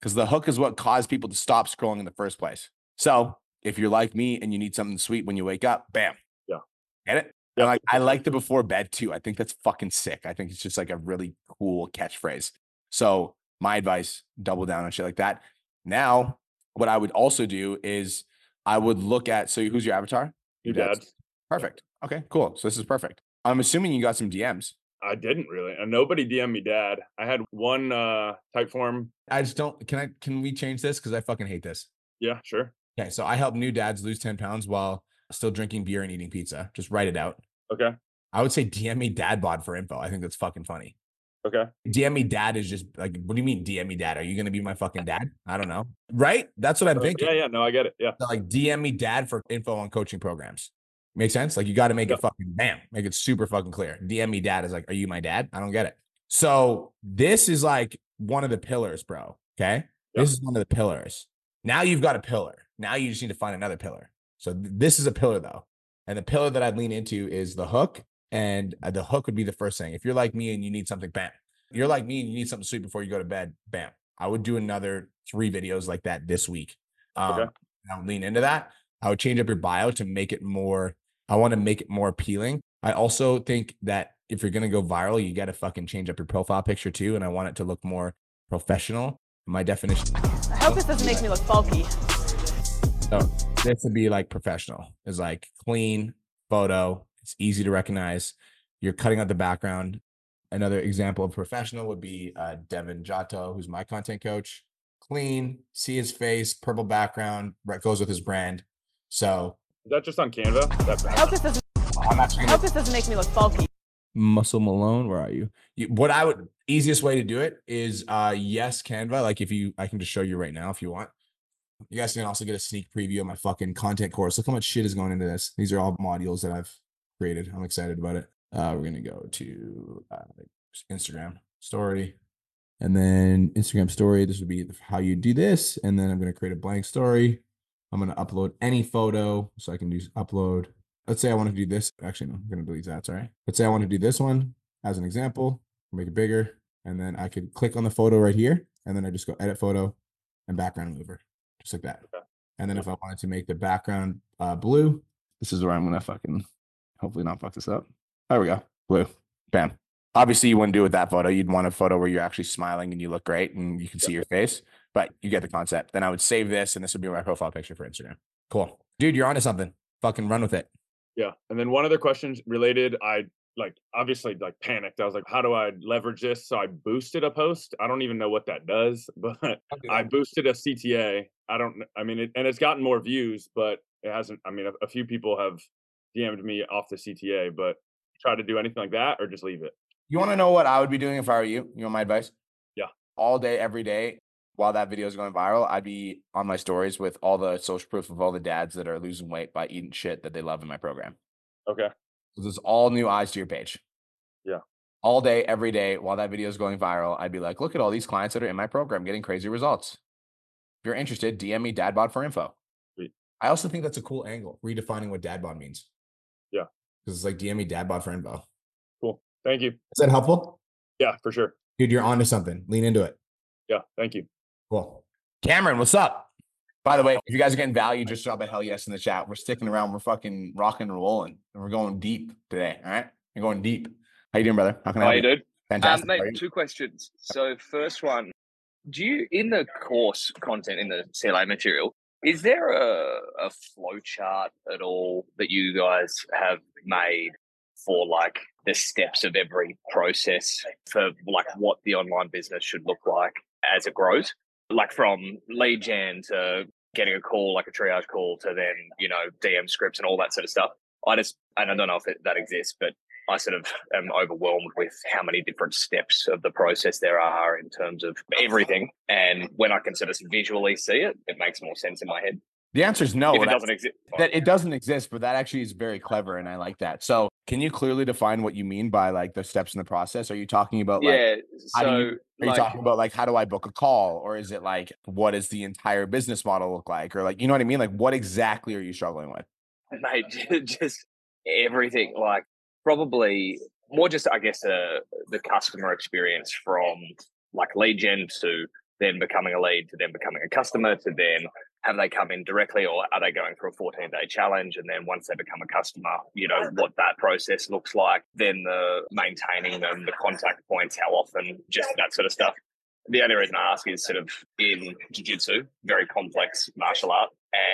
Because the hook is what caused people to stop scrolling in the first place. So if you're like me and you need something sweet when you wake up, bam. Yeah. Get it? And like I like the before bed too. I think that's fucking sick. I think it's just like a really cool catchphrase. So my advice, double down on shit like that. Now, what I would also do is I would look at so who's your avatar? Your dad's. dad's. Perfect. Okay, cool. So this is perfect. I'm assuming you got some DMs. I didn't really. And nobody DM me dad. I had one uh type form. I just don't can I can we change this? Because I fucking hate this. Yeah, sure. Okay, so I help new dads lose 10 pounds while still drinking beer and eating pizza. Just write it out. Okay. I would say DM me dad bod for info. I think that's fucking funny. Okay. DM me dad is just like, what do you mean DM me dad? Are you gonna be my fucking dad? I don't know. Right? That's what I'm uh, thinking. Yeah, yeah, no, I get it. Yeah. So, like DM me dad for info on coaching programs. Make sense? Like you got to make Yeah. it fucking bam, make it super fucking clear. DM me dad is like, are you my dad? I don't get it. So this is like one of the pillars, bro. Okay. Yeah. This is one of the pillars. Now you've got a pillar. Now you just need to find another pillar. So th- this is a pillar though. And the pillar that I'd lean into is the hook. And uh, the hook would be the first thing. If you're like me and you need something, bam. You're like me and you need something sweet before you go to bed, bam. I would do another three videos like that this week. Um, Okay. I would lean into that. I would change up your bio to make it more. I want to make it more appealing. I also think that if you're gonna go viral, you got to fucking change up your profile picture too. And I want it to look more professional. My definition. I hope this doesn't make me look bulky. So this would be like professional. Is like clean photo. It's easy to recognize. You're cutting out the background. Another example of professional would be uh, Devin Jatho, who's my content coach. Clean, see his face, purple background, goes with his brand. So Is that just on Canva? That I hope this doesn't. I'm actually I hope this doesn't make me look bulky. Muscle Malone, where are you? you? What I would easiest way to do it is uh yes, Canva. Like if you I can just show you right now if you want. You guys can also get a sneak preview of my fucking content course. Look how much shit is going into this. These are all modules that I've created. I'm excited about it. Uh we're gonna go to uh, Instagram story. And then Instagram story, this would be how you do this. And then I'm gonna create a blank story. I'm gonna upload any photo. So I can do upload. Let's say I want to do this. Actually, no, I'm gonna delete that. Sorry. Let's say I want to do this one as an example. Make it bigger, and then I could click on the photo right here, and then I just go edit photo and background mover, just like that. And then if I wanted to make the background uh, blue, this is where I'm gonna fucking hopefully not fuck this up. There we go, blue, bam. Obviously, you wouldn't do it with that photo. You'd want a photo where you're actually smiling and you look great and you can see your face. But you get the concept. Then I would save this, and this would be my profile picture for Instagram. Cool, dude. You're onto something. Fucking run with it. Yeah. And then one other question related, I like obviously like panicked. I was like, how do I leverage this? So I boosted a post. I don't even know what that does, but I boosted a CTA. I don't, I mean, it, and it's gotten more views, but it hasn't, I mean, a, a few people have DM'd me off the CTA, but try to do anything like that or just leave it. You want to know what I would be doing if I were you? You want my advice? Yeah. All day, every day, while that video is going viral, I'd be on my stories with all the social proof of all the dads that are losing weight by eating shit that they love in my program. Okay. So there's all new eyes to your page. Yeah. All day, every day, while that video is going viral, I'd be like, look at all these clients that are in my program getting crazy results. If you're interested, DM me dadbod for info. Sweet. I also think that's a cool angle, redefining what dadbod means. Yeah. Because it's like DM me dadbod for info. Cool. Thank you. Is that helpful? Yeah, for sure. Dude, you're onto something. Lean into it. Yeah. Thank you. Cool. Cameron, what's up? By the way, if you guys are getting value, just drop a hell yes in the chat. We're sticking around. We're fucking rocking and rolling. And we're going deep today. All right. We're going deep. How you doing, brother? How can I How help you doing? Fantastic. Um, How are mate, you? two questions. So, first one, do you in the course content in the CLA material, is there a, a flow chart at all that you guys have made for like the steps of every process for like what the online business should look like as it grows? Like from lead gen to getting a call, like a triage call, to then, you know, DM scripts and all that sort of stuff. I just, and I don't know if it, that exists, but I sort of am overwhelmed with how many different steps of the process there are in terms of everything. And when I can sort of visually see it, it makes more sense in my head. The answer is no. If it doesn't exist, That it doesn't exist, but that actually is very clever, and I like that. So, can you clearly define what you mean by like the steps in the process? Are you talking about like Yeah, how do you, so, are you talking about like how do I book a call, or is it like what does the entire business model look like, or like you know what I mean? Like what exactly are you struggling with? mate, just everything. Like probably more just, I guess, uh, the customer experience from like lead gen to then becoming a lead to then becoming a customer to then have they come in directly or are they going through a 14 day challenge? And then once they become a customer you know what that process looks like then the maintaining them the contact points how often just that sort of stuff. The only reason I ask is sort of in jiu-jitsu, very complex martial art,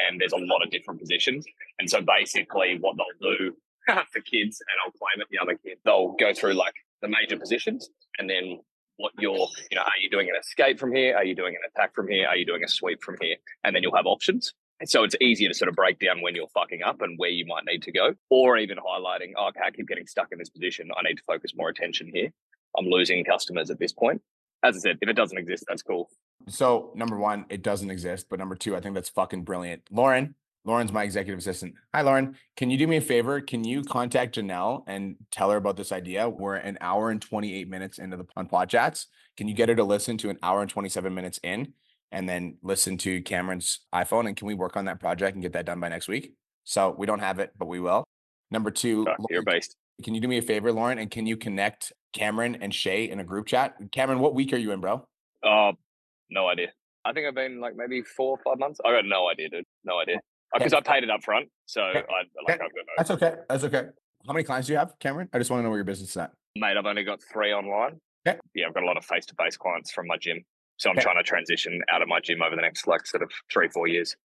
and there's a lot of different positions. And so basically what they'll do for kids, and I'll claim it the other kid, they'll go through like the major positions and then what you're, you know, are you doing an escape from here? Are you doing an attack from here? Are you doing a sweep from here? And then you'll have options. And so it's easier to sort of break down when you're fucking up and where you might need to go, or even highlighting, oh, okay, I keep getting stuck in this position. I need to focus more attention here. I'm losing customers at this point. As I said, if it doesn't exist, that's cool. So number one, it doesn't exist, but number two, I think that's fucking brilliant. Lauren, Lauren's my executive assistant. Hi, Lauren. Can you do me a favor? Can you contact Janelle and tell her about this idea? We're an hour and 28 minutes into the on pod chats. Can you get her to listen to an hour and 27 minutes in and then listen to Cameron's iPhone? And can we work on that project and get that done by next week? So we don't have it, but we will. Number two, ah, you're based. Can you do me a favor, Lauren? And can you connect Cameron and Shay in a group chat? Cameron, what week are you in, bro? Oh, no idea. I think I've been like maybe four or five months. I got no idea, dude. No idea. Oh, because I paid it up front. So I like I've got no That's okay. That's okay. How many clients do you have, Cameron? I just want to know where your business is at. Mate, I've only got three online. Okay. Yeah, I've got a lot of face to face clients from my gym. So I'm Okay. trying to transition out of my gym over the next like sort of three, four years.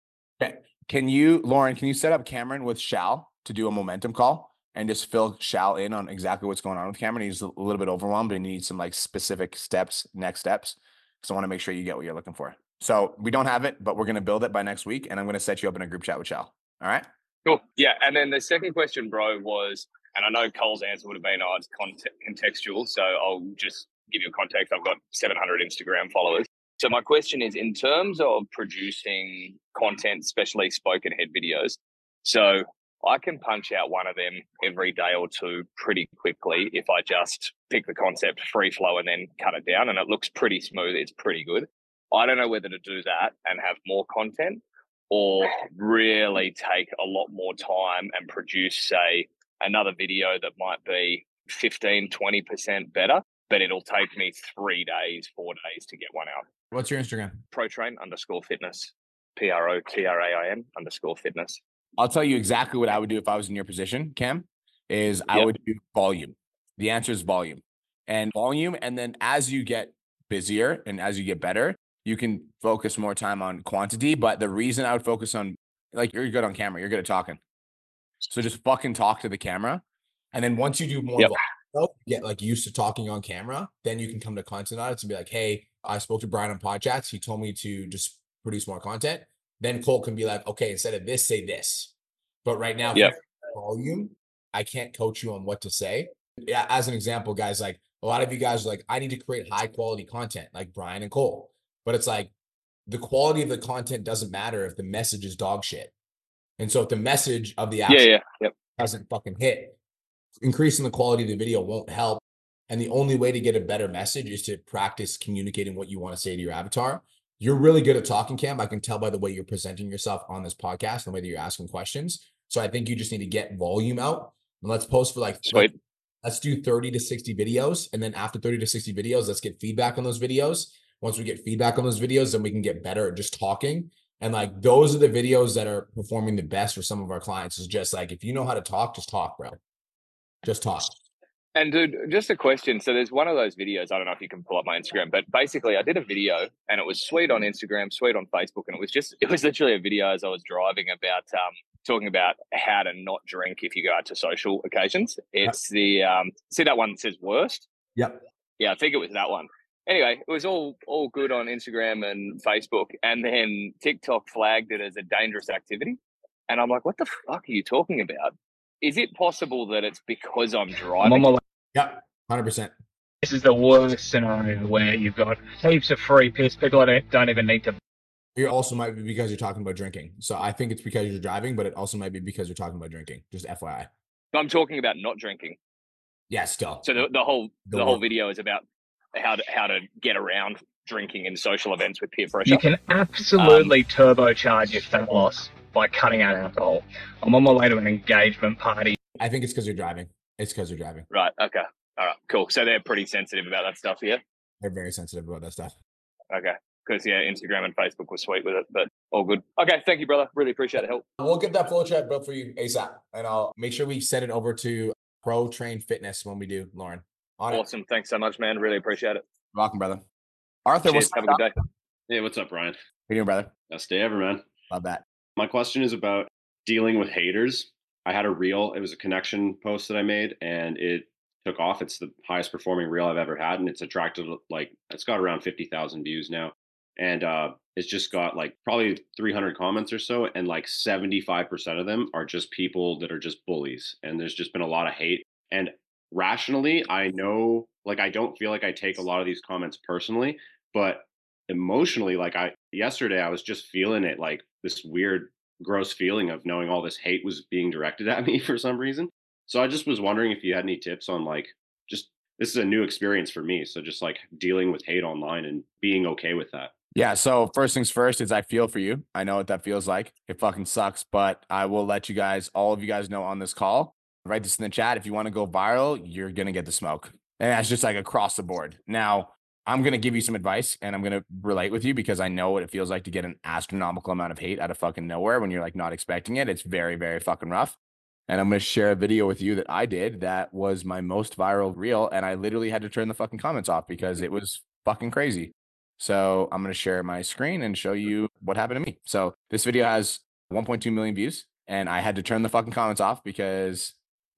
Okay. Can you, Lauren, can you set up Cameron with Shal to do a momentum call and just fill Shal in on exactly what's going on with Cameron? He's a little bit overwhelmed and he needs some like specific steps, next steps. So I want to make sure you get what you're looking for. So we don't have it, but we're going to build it by next week. And I'm going to set you up in a group chat with Shal. All right. Cool. Yeah. And then the second question, bro, was, and I know Cole's answer would have been, oh, it's conte- contextual. So I'll just give you a context. I've got 700 Instagram followers. So my question is in terms of producing content, especially spoken head videos. So I can punch out one of them every day or two pretty quickly if I just pick the concept free flow and then cut it down and it looks pretty smooth. It's pretty good. I don't know whether to do that and have more content or really take a lot more time and produce, say, another video that might be 15, 20% better, but it'll take me three days, four days to get one out. What's your Instagram? ProTrain underscore fitness, P R O T R A I N underscore fitness. I'll tell you exactly what I would do if I was in your position, Cam, is I Yep. would do volume. The answer is volume and volume. And then as you get busier and as you get better, you can focus more time on quantity. But the reason I would focus on, like, you're good on camera, you're good at talking. So just fucking talk to the camera. And then once you do more Yep. get like used to talking on camera, then you can come to content audits and be like, hey, I spoke to Brian on podcasts. He told me to just produce more content. Then Cole can be like, okay, instead of this, say this. But right now, Yep. volume, I can't coach you on what to say. Yeah, as an example, guys, like a lot of you guys are like, I need to create high quality content, like Brian and Cole. But it's like the quality of the content doesn't matter if the message is dog shit. And so if the message of the Yeah, actual yeah, yep. doesn't fucking hit, increasing the quality of the video won't help. And the only way to get a better message is to practice communicating what you want to say to your avatar. You're really good at talking, Cam. I can tell by the way you're presenting yourself on this podcast and the way that you're asking questions. So I think you just need to get volume out. And let's post for like Sweet. let's do 30 to 60 videos. And then after 30 to 60 videos, let's get feedback on those videos. Once we get feedback on those videos, then we can get better at just talking. And like those are the videos that are performing the best for some of our clients. Is just like if you know how to talk, just talk, bro. Just talk. And dude, just a question. So there's one of those videos. I don't know if you can pull up my Instagram, but basically, I did a video and it was sweet on Instagram, sweet on Facebook, and it was just it was literally a video as I was driving about um, talking about how to not drink if you go out to social occasions. It's the um, see that one that says worst. Yep. Yeah, I think it was that one. Anyway, it was all all good on Instagram and Facebook, and then TikTok flagged it as a dangerous activity, and I'm like, what the fuck are you talking about? Is it possible that it's because I'm driving? on. Yep. Hundred percent. This is the worst scenario where you've got heaps of free piss. People don't, don't even need to. It also might be because you're talking about drinking. So I think it's because you're driving, but it also might be because you're talking about drinking. Just FYI. I'm talking about not drinking. Yeah, still. So the, the whole The the whole video is about how to how to get around drinking in social events with peer pressure. You can absolutely um, turbocharge your fat loss by cutting out alcohol. I'm on my way to an engagement party. I think it's because you're driving. It's because you're driving. Right. Okay. All right. Cool. So they're pretty sensitive about that stuff. Yeah. They're very sensitive about that stuff. Okay. Because yeah, Instagram and Facebook were sweet with it, but all good. Okay. Thank you, brother. Really appreciate the help. We'll get that flow chart built for you ASAP. And I'll make sure we send it over to Pro Train Fitness when we do, Lauren. On it. Awesome. Thanks so much, man. Really appreciate it. Welcome, brother. Arthur, Cheers. what's Have a good day. Hey, what's up, Ryan? How you doing, brother? Best day ever, man. Love that. My question is about dealing with haters. I had a reel. It was a connection post that I made, and it took off. It's the highest performing reel I've ever had, and it's attracted like it's got around fifty thousand views now, and uh, it's just got like probably three hundred comments or so, and like seventy five percent of them are just people that are just bullies, and there's just been a lot of hate. And rationally, I know like I don't feel like I take a lot of these comments personally, but emotionally like i yesterday i was just feeling it like this weird gross feeling of knowing all this hate was being directed at me for some reason so i just was wondering if you had any tips on like just this is a new experience for me so just like dealing with hate online and being okay with that Yeah. So first things first is I feel for you. I know what that feels like. It fucking sucks, but I will let you guys, all of you guys know on this call. Write this in the chat. If you want to go viral, you're gonna get the smoke. And that's just like across the board. Now, I'm gonna give you some advice and I'm gonna relate with you because I know what it feels like to get an astronomical amount of hate out of fucking nowhere when you're like not expecting it. It's very, very fucking rough. And I'm gonna share a video with you that I did that was my most viral reel, and I literally had to turn the fucking comments off because it was fucking crazy. So I'm going to share my screen and show you what happened to me. So this video has 1.2 million views and I had to turn the fucking comments off because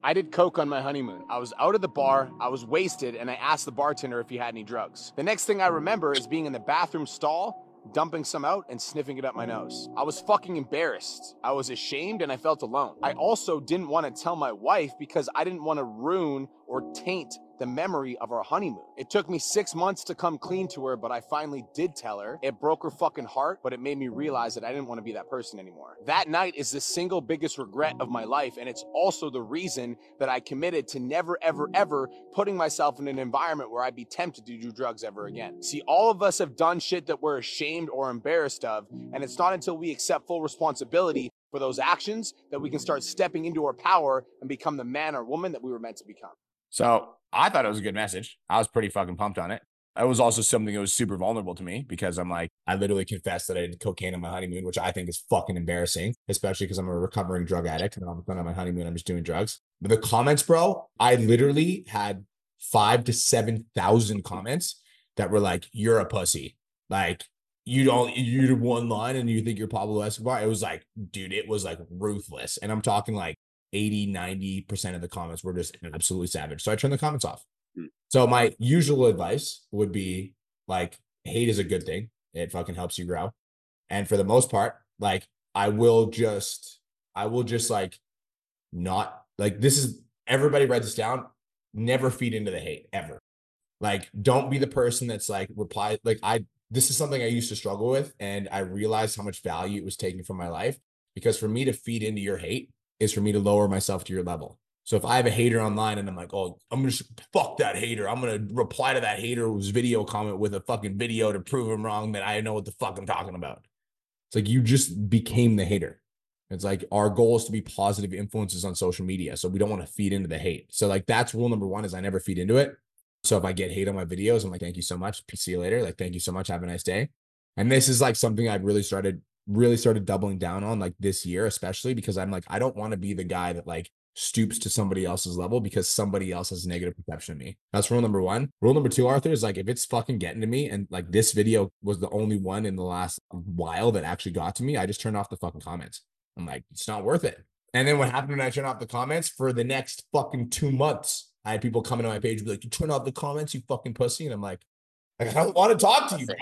I did coke on my honeymoon. I was out at the bar, I was wasted, and I asked the bartender if he had any drugs. The next thing I remember is being in the bathroom stall, dumping some out and sniffing it up my nose. I was fucking embarrassed. I was ashamed and I felt alone. I also didn't want to tell my wife because I didn't want to ruin or taint the memory of our honeymoon. It took me six months to come clean to her, but I finally did tell her. It broke her fucking heart, but it made me realize that I didn't want to be that person anymore. That night is the single biggest regret of my life, and it's also the reason that I committed to never, ever, ever putting myself in an environment where I'd be tempted to do drugs ever again. See, all of us have done shit that we're ashamed or embarrassed of, and it's not until we accept full responsibility for those actions that we can start stepping into our power and become the man or woman that we were meant to become. So I thought it was a good message. I was pretty fucking pumped on it. It was also something that was super vulnerable to me because I'm like, I literally confessed that I did cocaine on my honeymoon, which I think is fucking embarrassing, especially because I'm a recovering drug addict and all of a sudden on my honeymoon, I'm just doing drugs. But the comments, bro, I literally had five to 7,000 comments that were like, you're a pussy. Like, you don't, you did one line and you think you're Pablo Escobar. It was like, dude, it was like ruthless. And I'm talking like 80, 90% of the comments were just absolutely savage. So I turned the comments off. Hmm. So my usual advice would be like hate is a good thing. It fucking helps you grow. And for the most part, like I will just I will just like not like this is everybody write this down. Never feed into the hate ever. Like don't be the person that's like reply like I this is something I used to struggle with, and I realized how much value it was taking from my life. Because for me to feed into your hate is for me to lower myself to your level. So if I have a hater online and I'm like, oh, I'm gonna fuck that hater, I'm gonna reply to that hater's video comment with a fucking video to prove him wrong that I know what the fuck I'm talking about. It's like you just became the hater. It's like our goal is to be positive influences on social media. So we don't want to feed into the hate. So like that's rule number one is I never feed into it. So if I get hate on my videos, I'm like, thank you so much. See you later. Like, thank you so much. Have a nice day. And this is like something I've really started, really started doubling down on like this year, especially because I'm like, I don't want to be the guy that like stoops to somebody else's level because somebody else has a negative perception of me. That's rule number one. Rule number two, Arthur, is like if it's fucking getting to me and like this video was the only one in the last while that actually got to me, I just turned off the fucking comments. I'm like, it's not worth it. And then what happened when I turned off the comments for the next fucking two months? I had people coming to my page be like, "You turn off the comments, you fucking pussy," and I'm like, like I don't want to talk to you, bro.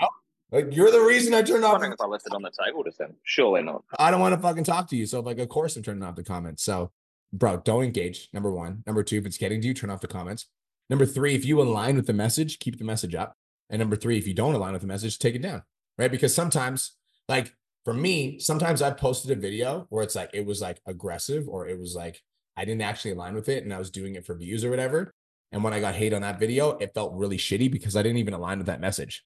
Like you're the reason I turned off. I if I left it on the table to them. Surely not. I don't want to fucking talk to you. So like, of course I'm turning off the comments. So, bro, don't engage. Number one. Number two, if it's getting to you, turn off the comments. Number three, if you align with the message, keep the message up. And number three, if you don't align with the message, take it down. Right? Because sometimes, like for me, sometimes I posted a video where it's like it was like aggressive or it was like I didn't actually align with it and I was doing it for views or whatever. And when I got hate on that video, it felt really shitty because I didn't even align with that message.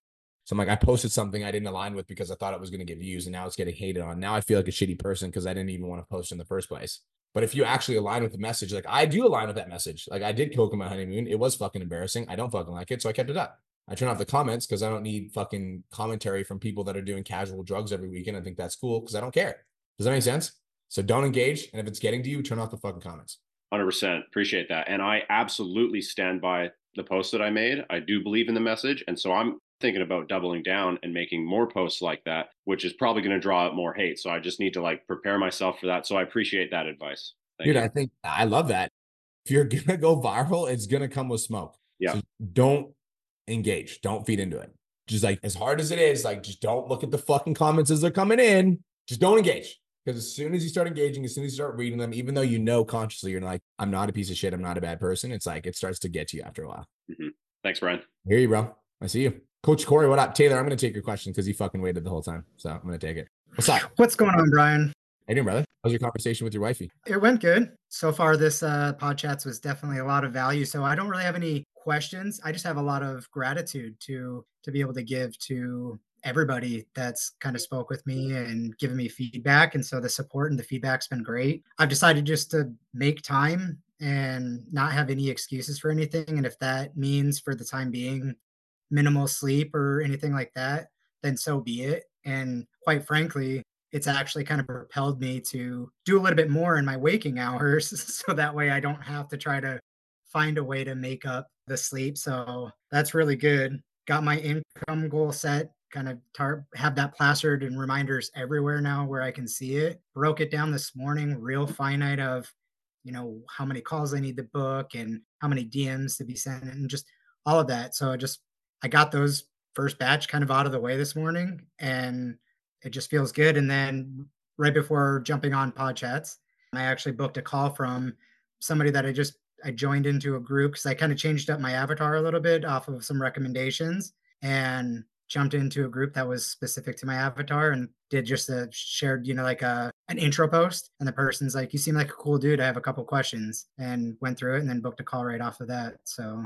So I'm like, I posted something I didn't align with because I thought it was going to get views and now it's getting hated on. Now I feel like a shitty person because I didn't even want to post in the first place. But if you actually align with the message, like I do align with that message. Like I did coke on my honeymoon. It was fucking embarrassing. I don't fucking like it. So I kept it up. I turn off the comments because I don't need fucking commentary from people that are doing casual drugs every weekend. I think that's cool because I don't care. Does that make sense? So don't engage. And if it's getting to you, turn off the fucking comments. 100% appreciate that. And I absolutely stand by the post that I made. I do believe in the message. And so I'm thinking about doubling down and making more posts like that, which is probably going to draw out more hate. So I just need to like prepare myself for that. So I appreciate that advice. Thank Dude, you. I think I love that. If you're going to go viral, it's going to come with smoke. Yeah. So don't engage. Don't feed into it. Just like as hard as it is, like just don't look at the fucking comments as they're coming in. Just don't engage. Because as soon as you start engaging, as soon as you start reading them, even though you know consciously you're like, I'm not a piece of shit, I'm not a bad person, it's like it starts to get you after a while. Mm-hmm. Thanks, Brian. Hear you, bro. I see you. Coach Corey, what up? Taylor, I'm going to take your question because you fucking waited the whole time. So I'm going to take it. What's up? What's going on, Brian? Hey, doing, brother? How's your conversation with your wifey? It went good. So far, this uh, podcast was definitely a lot of value. So I don't really have any questions. I just have a lot of gratitude to to be able to give to everybody that's kind of spoke with me and given me feedback. And so the support and the feedback's been great. I've decided just to make time and not have any excuses for anything. And if that means for the time being minimal sleep or anything like that, then so be it. And quite frankly, it's actually kind of propelled me to do a little bit more in my waking hours so that way I don't have to try to find a way to make up the sleep. So that's really good. Got my income goal set, kind of have that plastered and reminders everywhere now where I can see it. Broke it down this morning, real finite of, you know, how many calls I need to book and how many DMs to be sent and just all of that. So I just, I got those first batch kind of out of the way this morning and it just feels good. And then right before jumping on pod chats, I actually booked a call from somebody that I just I joined into a group because I kind of changed up my avatar a little bit off of some recommendations and jumped into a group that was specific to my avatar and did just a shared, you know, like a an intro post. And the person's like, "You seem like a cool dude. I have a couple questions," and went through it and then booked a call right off of that. So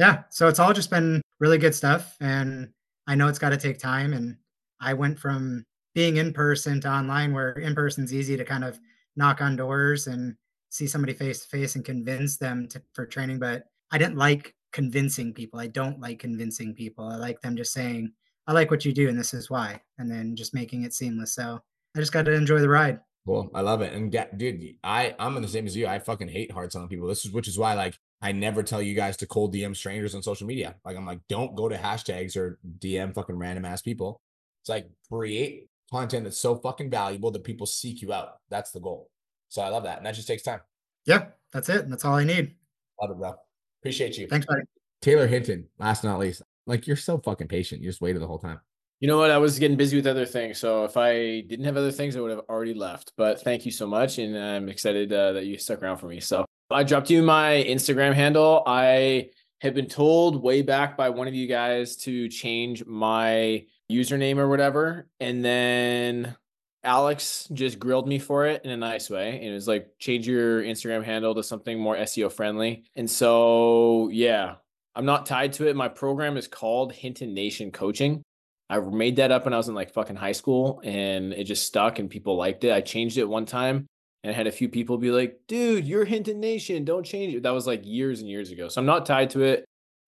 yeah, so it's all just been really good stuff, and I know it's got to take time. And I went from being in person to online, where in person's easy to kind of knock on doors and see somebody face to face and convince them to, for training. But I didn't like convincing people. I don't like convincing people. I like them just saying, I like what you do and this is why, and then just making it seamless. So I just got to enjoy the ride. Cool. I love it. And get, dude, I, I'm in the same as you. I fucking hate hard selling people. This is, which is why, like, I never tell you guys to cold DM strangers on social media. Like, I'm like, don't go to hashtags or DM fucking random ass people. It's like create content that's so fucking valuable that people seek you out. That's the goal. So I love that. And that just takes time. Yeah, that's it. And That's all I need. Love it, bro. Appreciate you. Thanks, buddy. Taylor Hinton, last but not least. Like you're so fucking patient. You just waited the whole time. You know what? I was getting busy with other things. So if I didn't have other things, I would have already left. But thank you so much. And I'm excited uh, that you stuck around for me. So I dropped you my Instagram handle. I had been told way back by one of you guys to change my username or whatever. And then Alex just grilled me for it in a nice way. And it was like, change your Instagram handle to something more SEO friendly. And so, yeah, I'm not tied to it. My program is called Hinton Nation Coaching. I made that up when I was in like fucking high school and it just stuck and people liked it. I changed it one time and I had a few people be like, dude, you're Hinton Nation. Don't change it. That was like years and years ago. So I'm not tied to it.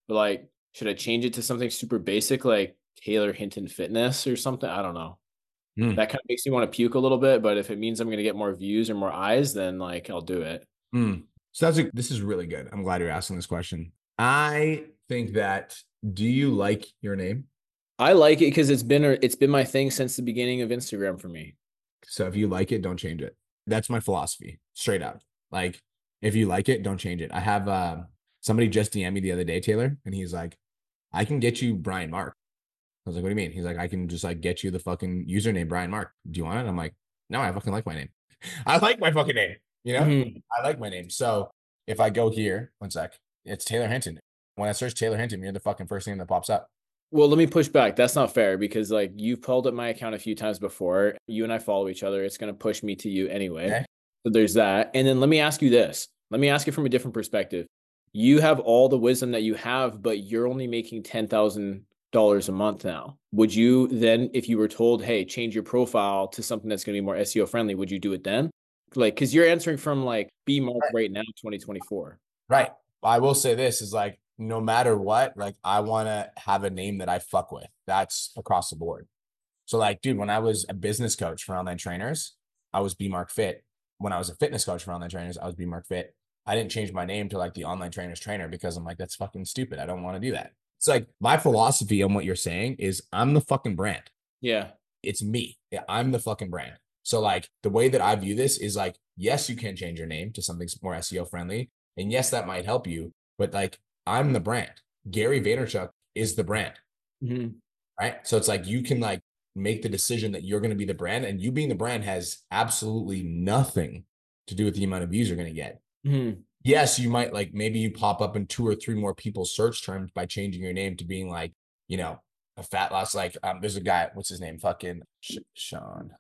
But like, should I change it to something super basic like Taylor Hinton Fitness or something? I don't know. Mm. That kind of makes me want to puke a little bit. But if it means I'm going to get more views or more eyes, then like I'll do it. Mm. So that's a, this is really good. I'm glad you're asking this question. I think that do you like your name? I like it because it's been it's been my thing since the beginning of Instagram for me. So if you like it, don't change it. That's my philosophy, straight up. Like if you like it, don't change it. I have uh, somebody just DM me the other day, Taylor, and he's like, "I can get you Brian Mark." I was like, "What do you mean?" He's like, "I can just like get you the fucking username Brian Mark. Do you want it?" I'm like, "No, I fucking like my name. I like my fucking name. You know, Mhm. I like my name. So if I go here, one sec, it's Taylor Hinton. When I search Taylor Hinton, you're the fucking first thing that pops up. Well, let me push back. That's not fair because like you've pulled up my account a few times before. You and I follow each other. It's gonna push me to you anyway. Okay. So there's that. And then let me ask you this. Let me ask you from a different perspective. You have all the wisdom that you have, but you're only making ten thousand dollars a month now. Would you then, if you were told, hey, change your profile to something that's gonna be more SEO friendly, would you do it then? Like, because you're answering from like B mark right now, 2024. Right. I will say this is like no matter what, like I want to have a name that I fuck with. That's across the board. So like, dude, when I was a business coach for online trainers, I was B Mark Fit. When I was a fitness coach for online trainers, I was B Mark Fit. I didn't change my name to like the online trainers trainer because I'm like, that's fucking stupid. I don't want to do that. It's like my philosophy on what you're saying is I'm the fucking brand. Yeah. It's me. Yeah, I'm the fucking brand. So like the way that I view this is like, yes, you can change your name to something more SEO friendly. And yes, that might help you, but like I'm the brand. Gary Vaynerchuk is the brand. Mhm. Right. So it's like you can like make the decision that you're going to be the brand and you being the brand has absolutely nothing to do with the amount of views you're going to get. Mhm. Yes, you might like maybe you pop up in two or three more people's search terms by changing your name to being like, you know, a fat loss. Like, um, there's a guy, what's his name? Fucking Sh- Sean,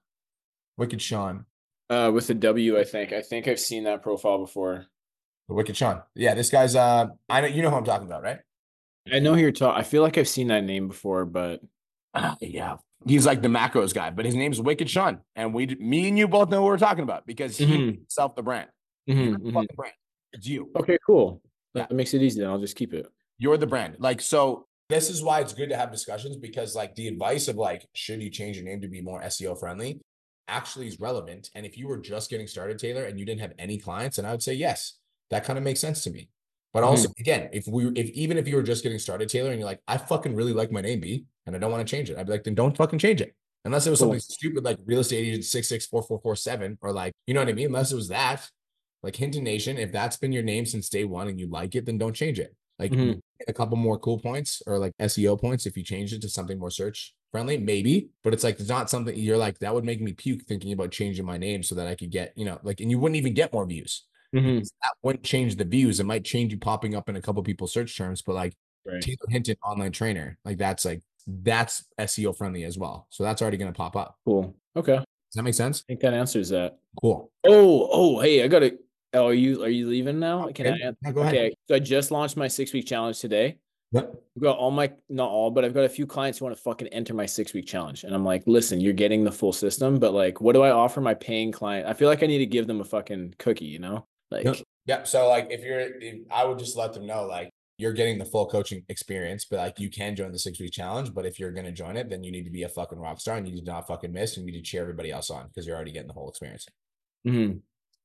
Wicked Sean, Uh, with a W, I think. I think I've seen that profile before. The Wicked Sean. Yeah, this guy's. Uh, I know you know who I'm talking about, right? I know who you're talking. I feel like I've seen that name before, but Uh, yeah, he's like the macros guy, but his name's Wicked Sean, and we, me and you both know what we're talking about because he Mhm. himself the brand. Mhm, You're the brand. It's you. okay, cool. That makes it easy. Then I'll just keep it. You're the brand. Like, so this is why it's good to have discussions because, like, the advice of like, should you change your name to be more SEO friendly actually is relevant. And if you were just getting started, Taylor, and you didn't have any clients, and I would say, yes, that kind of makes sense to me. But also, again, if we, if even if you were just getting started, Taylor, and you're like, I fucking really like my name, B, and I don't want to change it, I'd be like, then don't fucking change it. Unless it was Cool. something stupid like real estate agent six six four four four seven, or like, you know what I mean? Unless it was that, like Hinton Nation, if that's been your name since day one and you like it, then don't change it. Like Mhm. get a couple more cool points or like SEO points if you change it to something more search friendly, maybe. But it's like it's not something you're like that would make me puke thinking about changing my name so that I could get, you know, like and you wouldn't even get more views. Mhm. Because That wouldn't change the views. It might change you popping up in a couple people's search terms, but like Right. Taylor Hinton online trainer, like that's like that's SEO friendly as well. So that's already gonna pop up. Cool. Okay. Does that make sense? I think that answers that. Cool. Oh, oh, hey, I gotta. Oh, are you are you leaving now? Can Okay. I? an- No, go ahead. Okay, so I just launched my six week challenge today. Yep. I've got all my not all, but I've got a few clients who want to fucking enter my six week challenge, and I'm like, listen, you're getting the full system, but like, what do I offer my paying client? I feel like I need to give them a fucking cookie, you know? Like, Yep. Yep. So like if you're if, I would just let them know like you're getting the full coaching experience, but like you can join the six week challenge. But if you're gonna join it, then you need to be a fucking rock star and you need to not fucking miss and you need to cheer everybody else on because you're already getting the whole experience. mhm.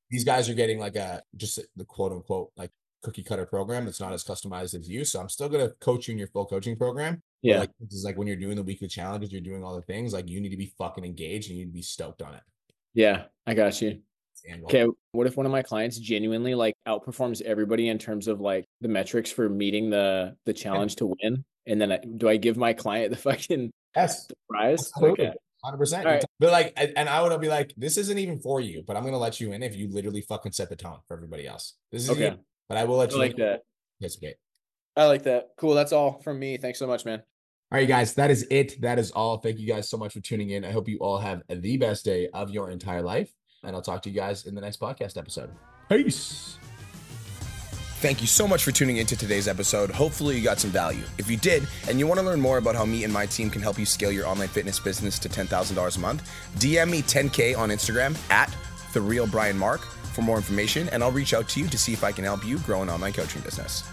These guys are getting like a just the quote unquote like cookie cutter program that's not as customized as you. So I'm still gonna coach you in your full coaching program. Yeah. Like this is like when you're doing the weekly challenges, you're doing all the things, like you need to be fucking engaged and you need to be stoked on it. yeah, I got you. Okay, what if one of my clients genuinely like outperforms everybody in terms of like the metrics for meeting the the challenge to win? And then I, do I give my client the fucking Yes. prize? Okay. Hundred percent. All right. But like, and I would be like, this isn't even for you, but I'm gonna let you in if you literally fucking set the tone for everybody else. This is Okay. you, but I will let I you like in. that. Okay, I like that. Cool. That's all from me. Thanks so much, man. All right, guys, that is it. That is all. Thank you guys so much for tuning in. I hope you all have the best day of your entire life. And I'll talk to you guys in the next podcast episode. Peace. Thank you so much for tuning into today's episode. Hopefully, you got some value. If you did, and you want to learn more about how me and my team can help you scale your online fitness business to $10,000 a month, DM me 10K on Instagram at The Real Brian Mark for more information, and I'll reach out to you to see if I can help you grow an online coaching business.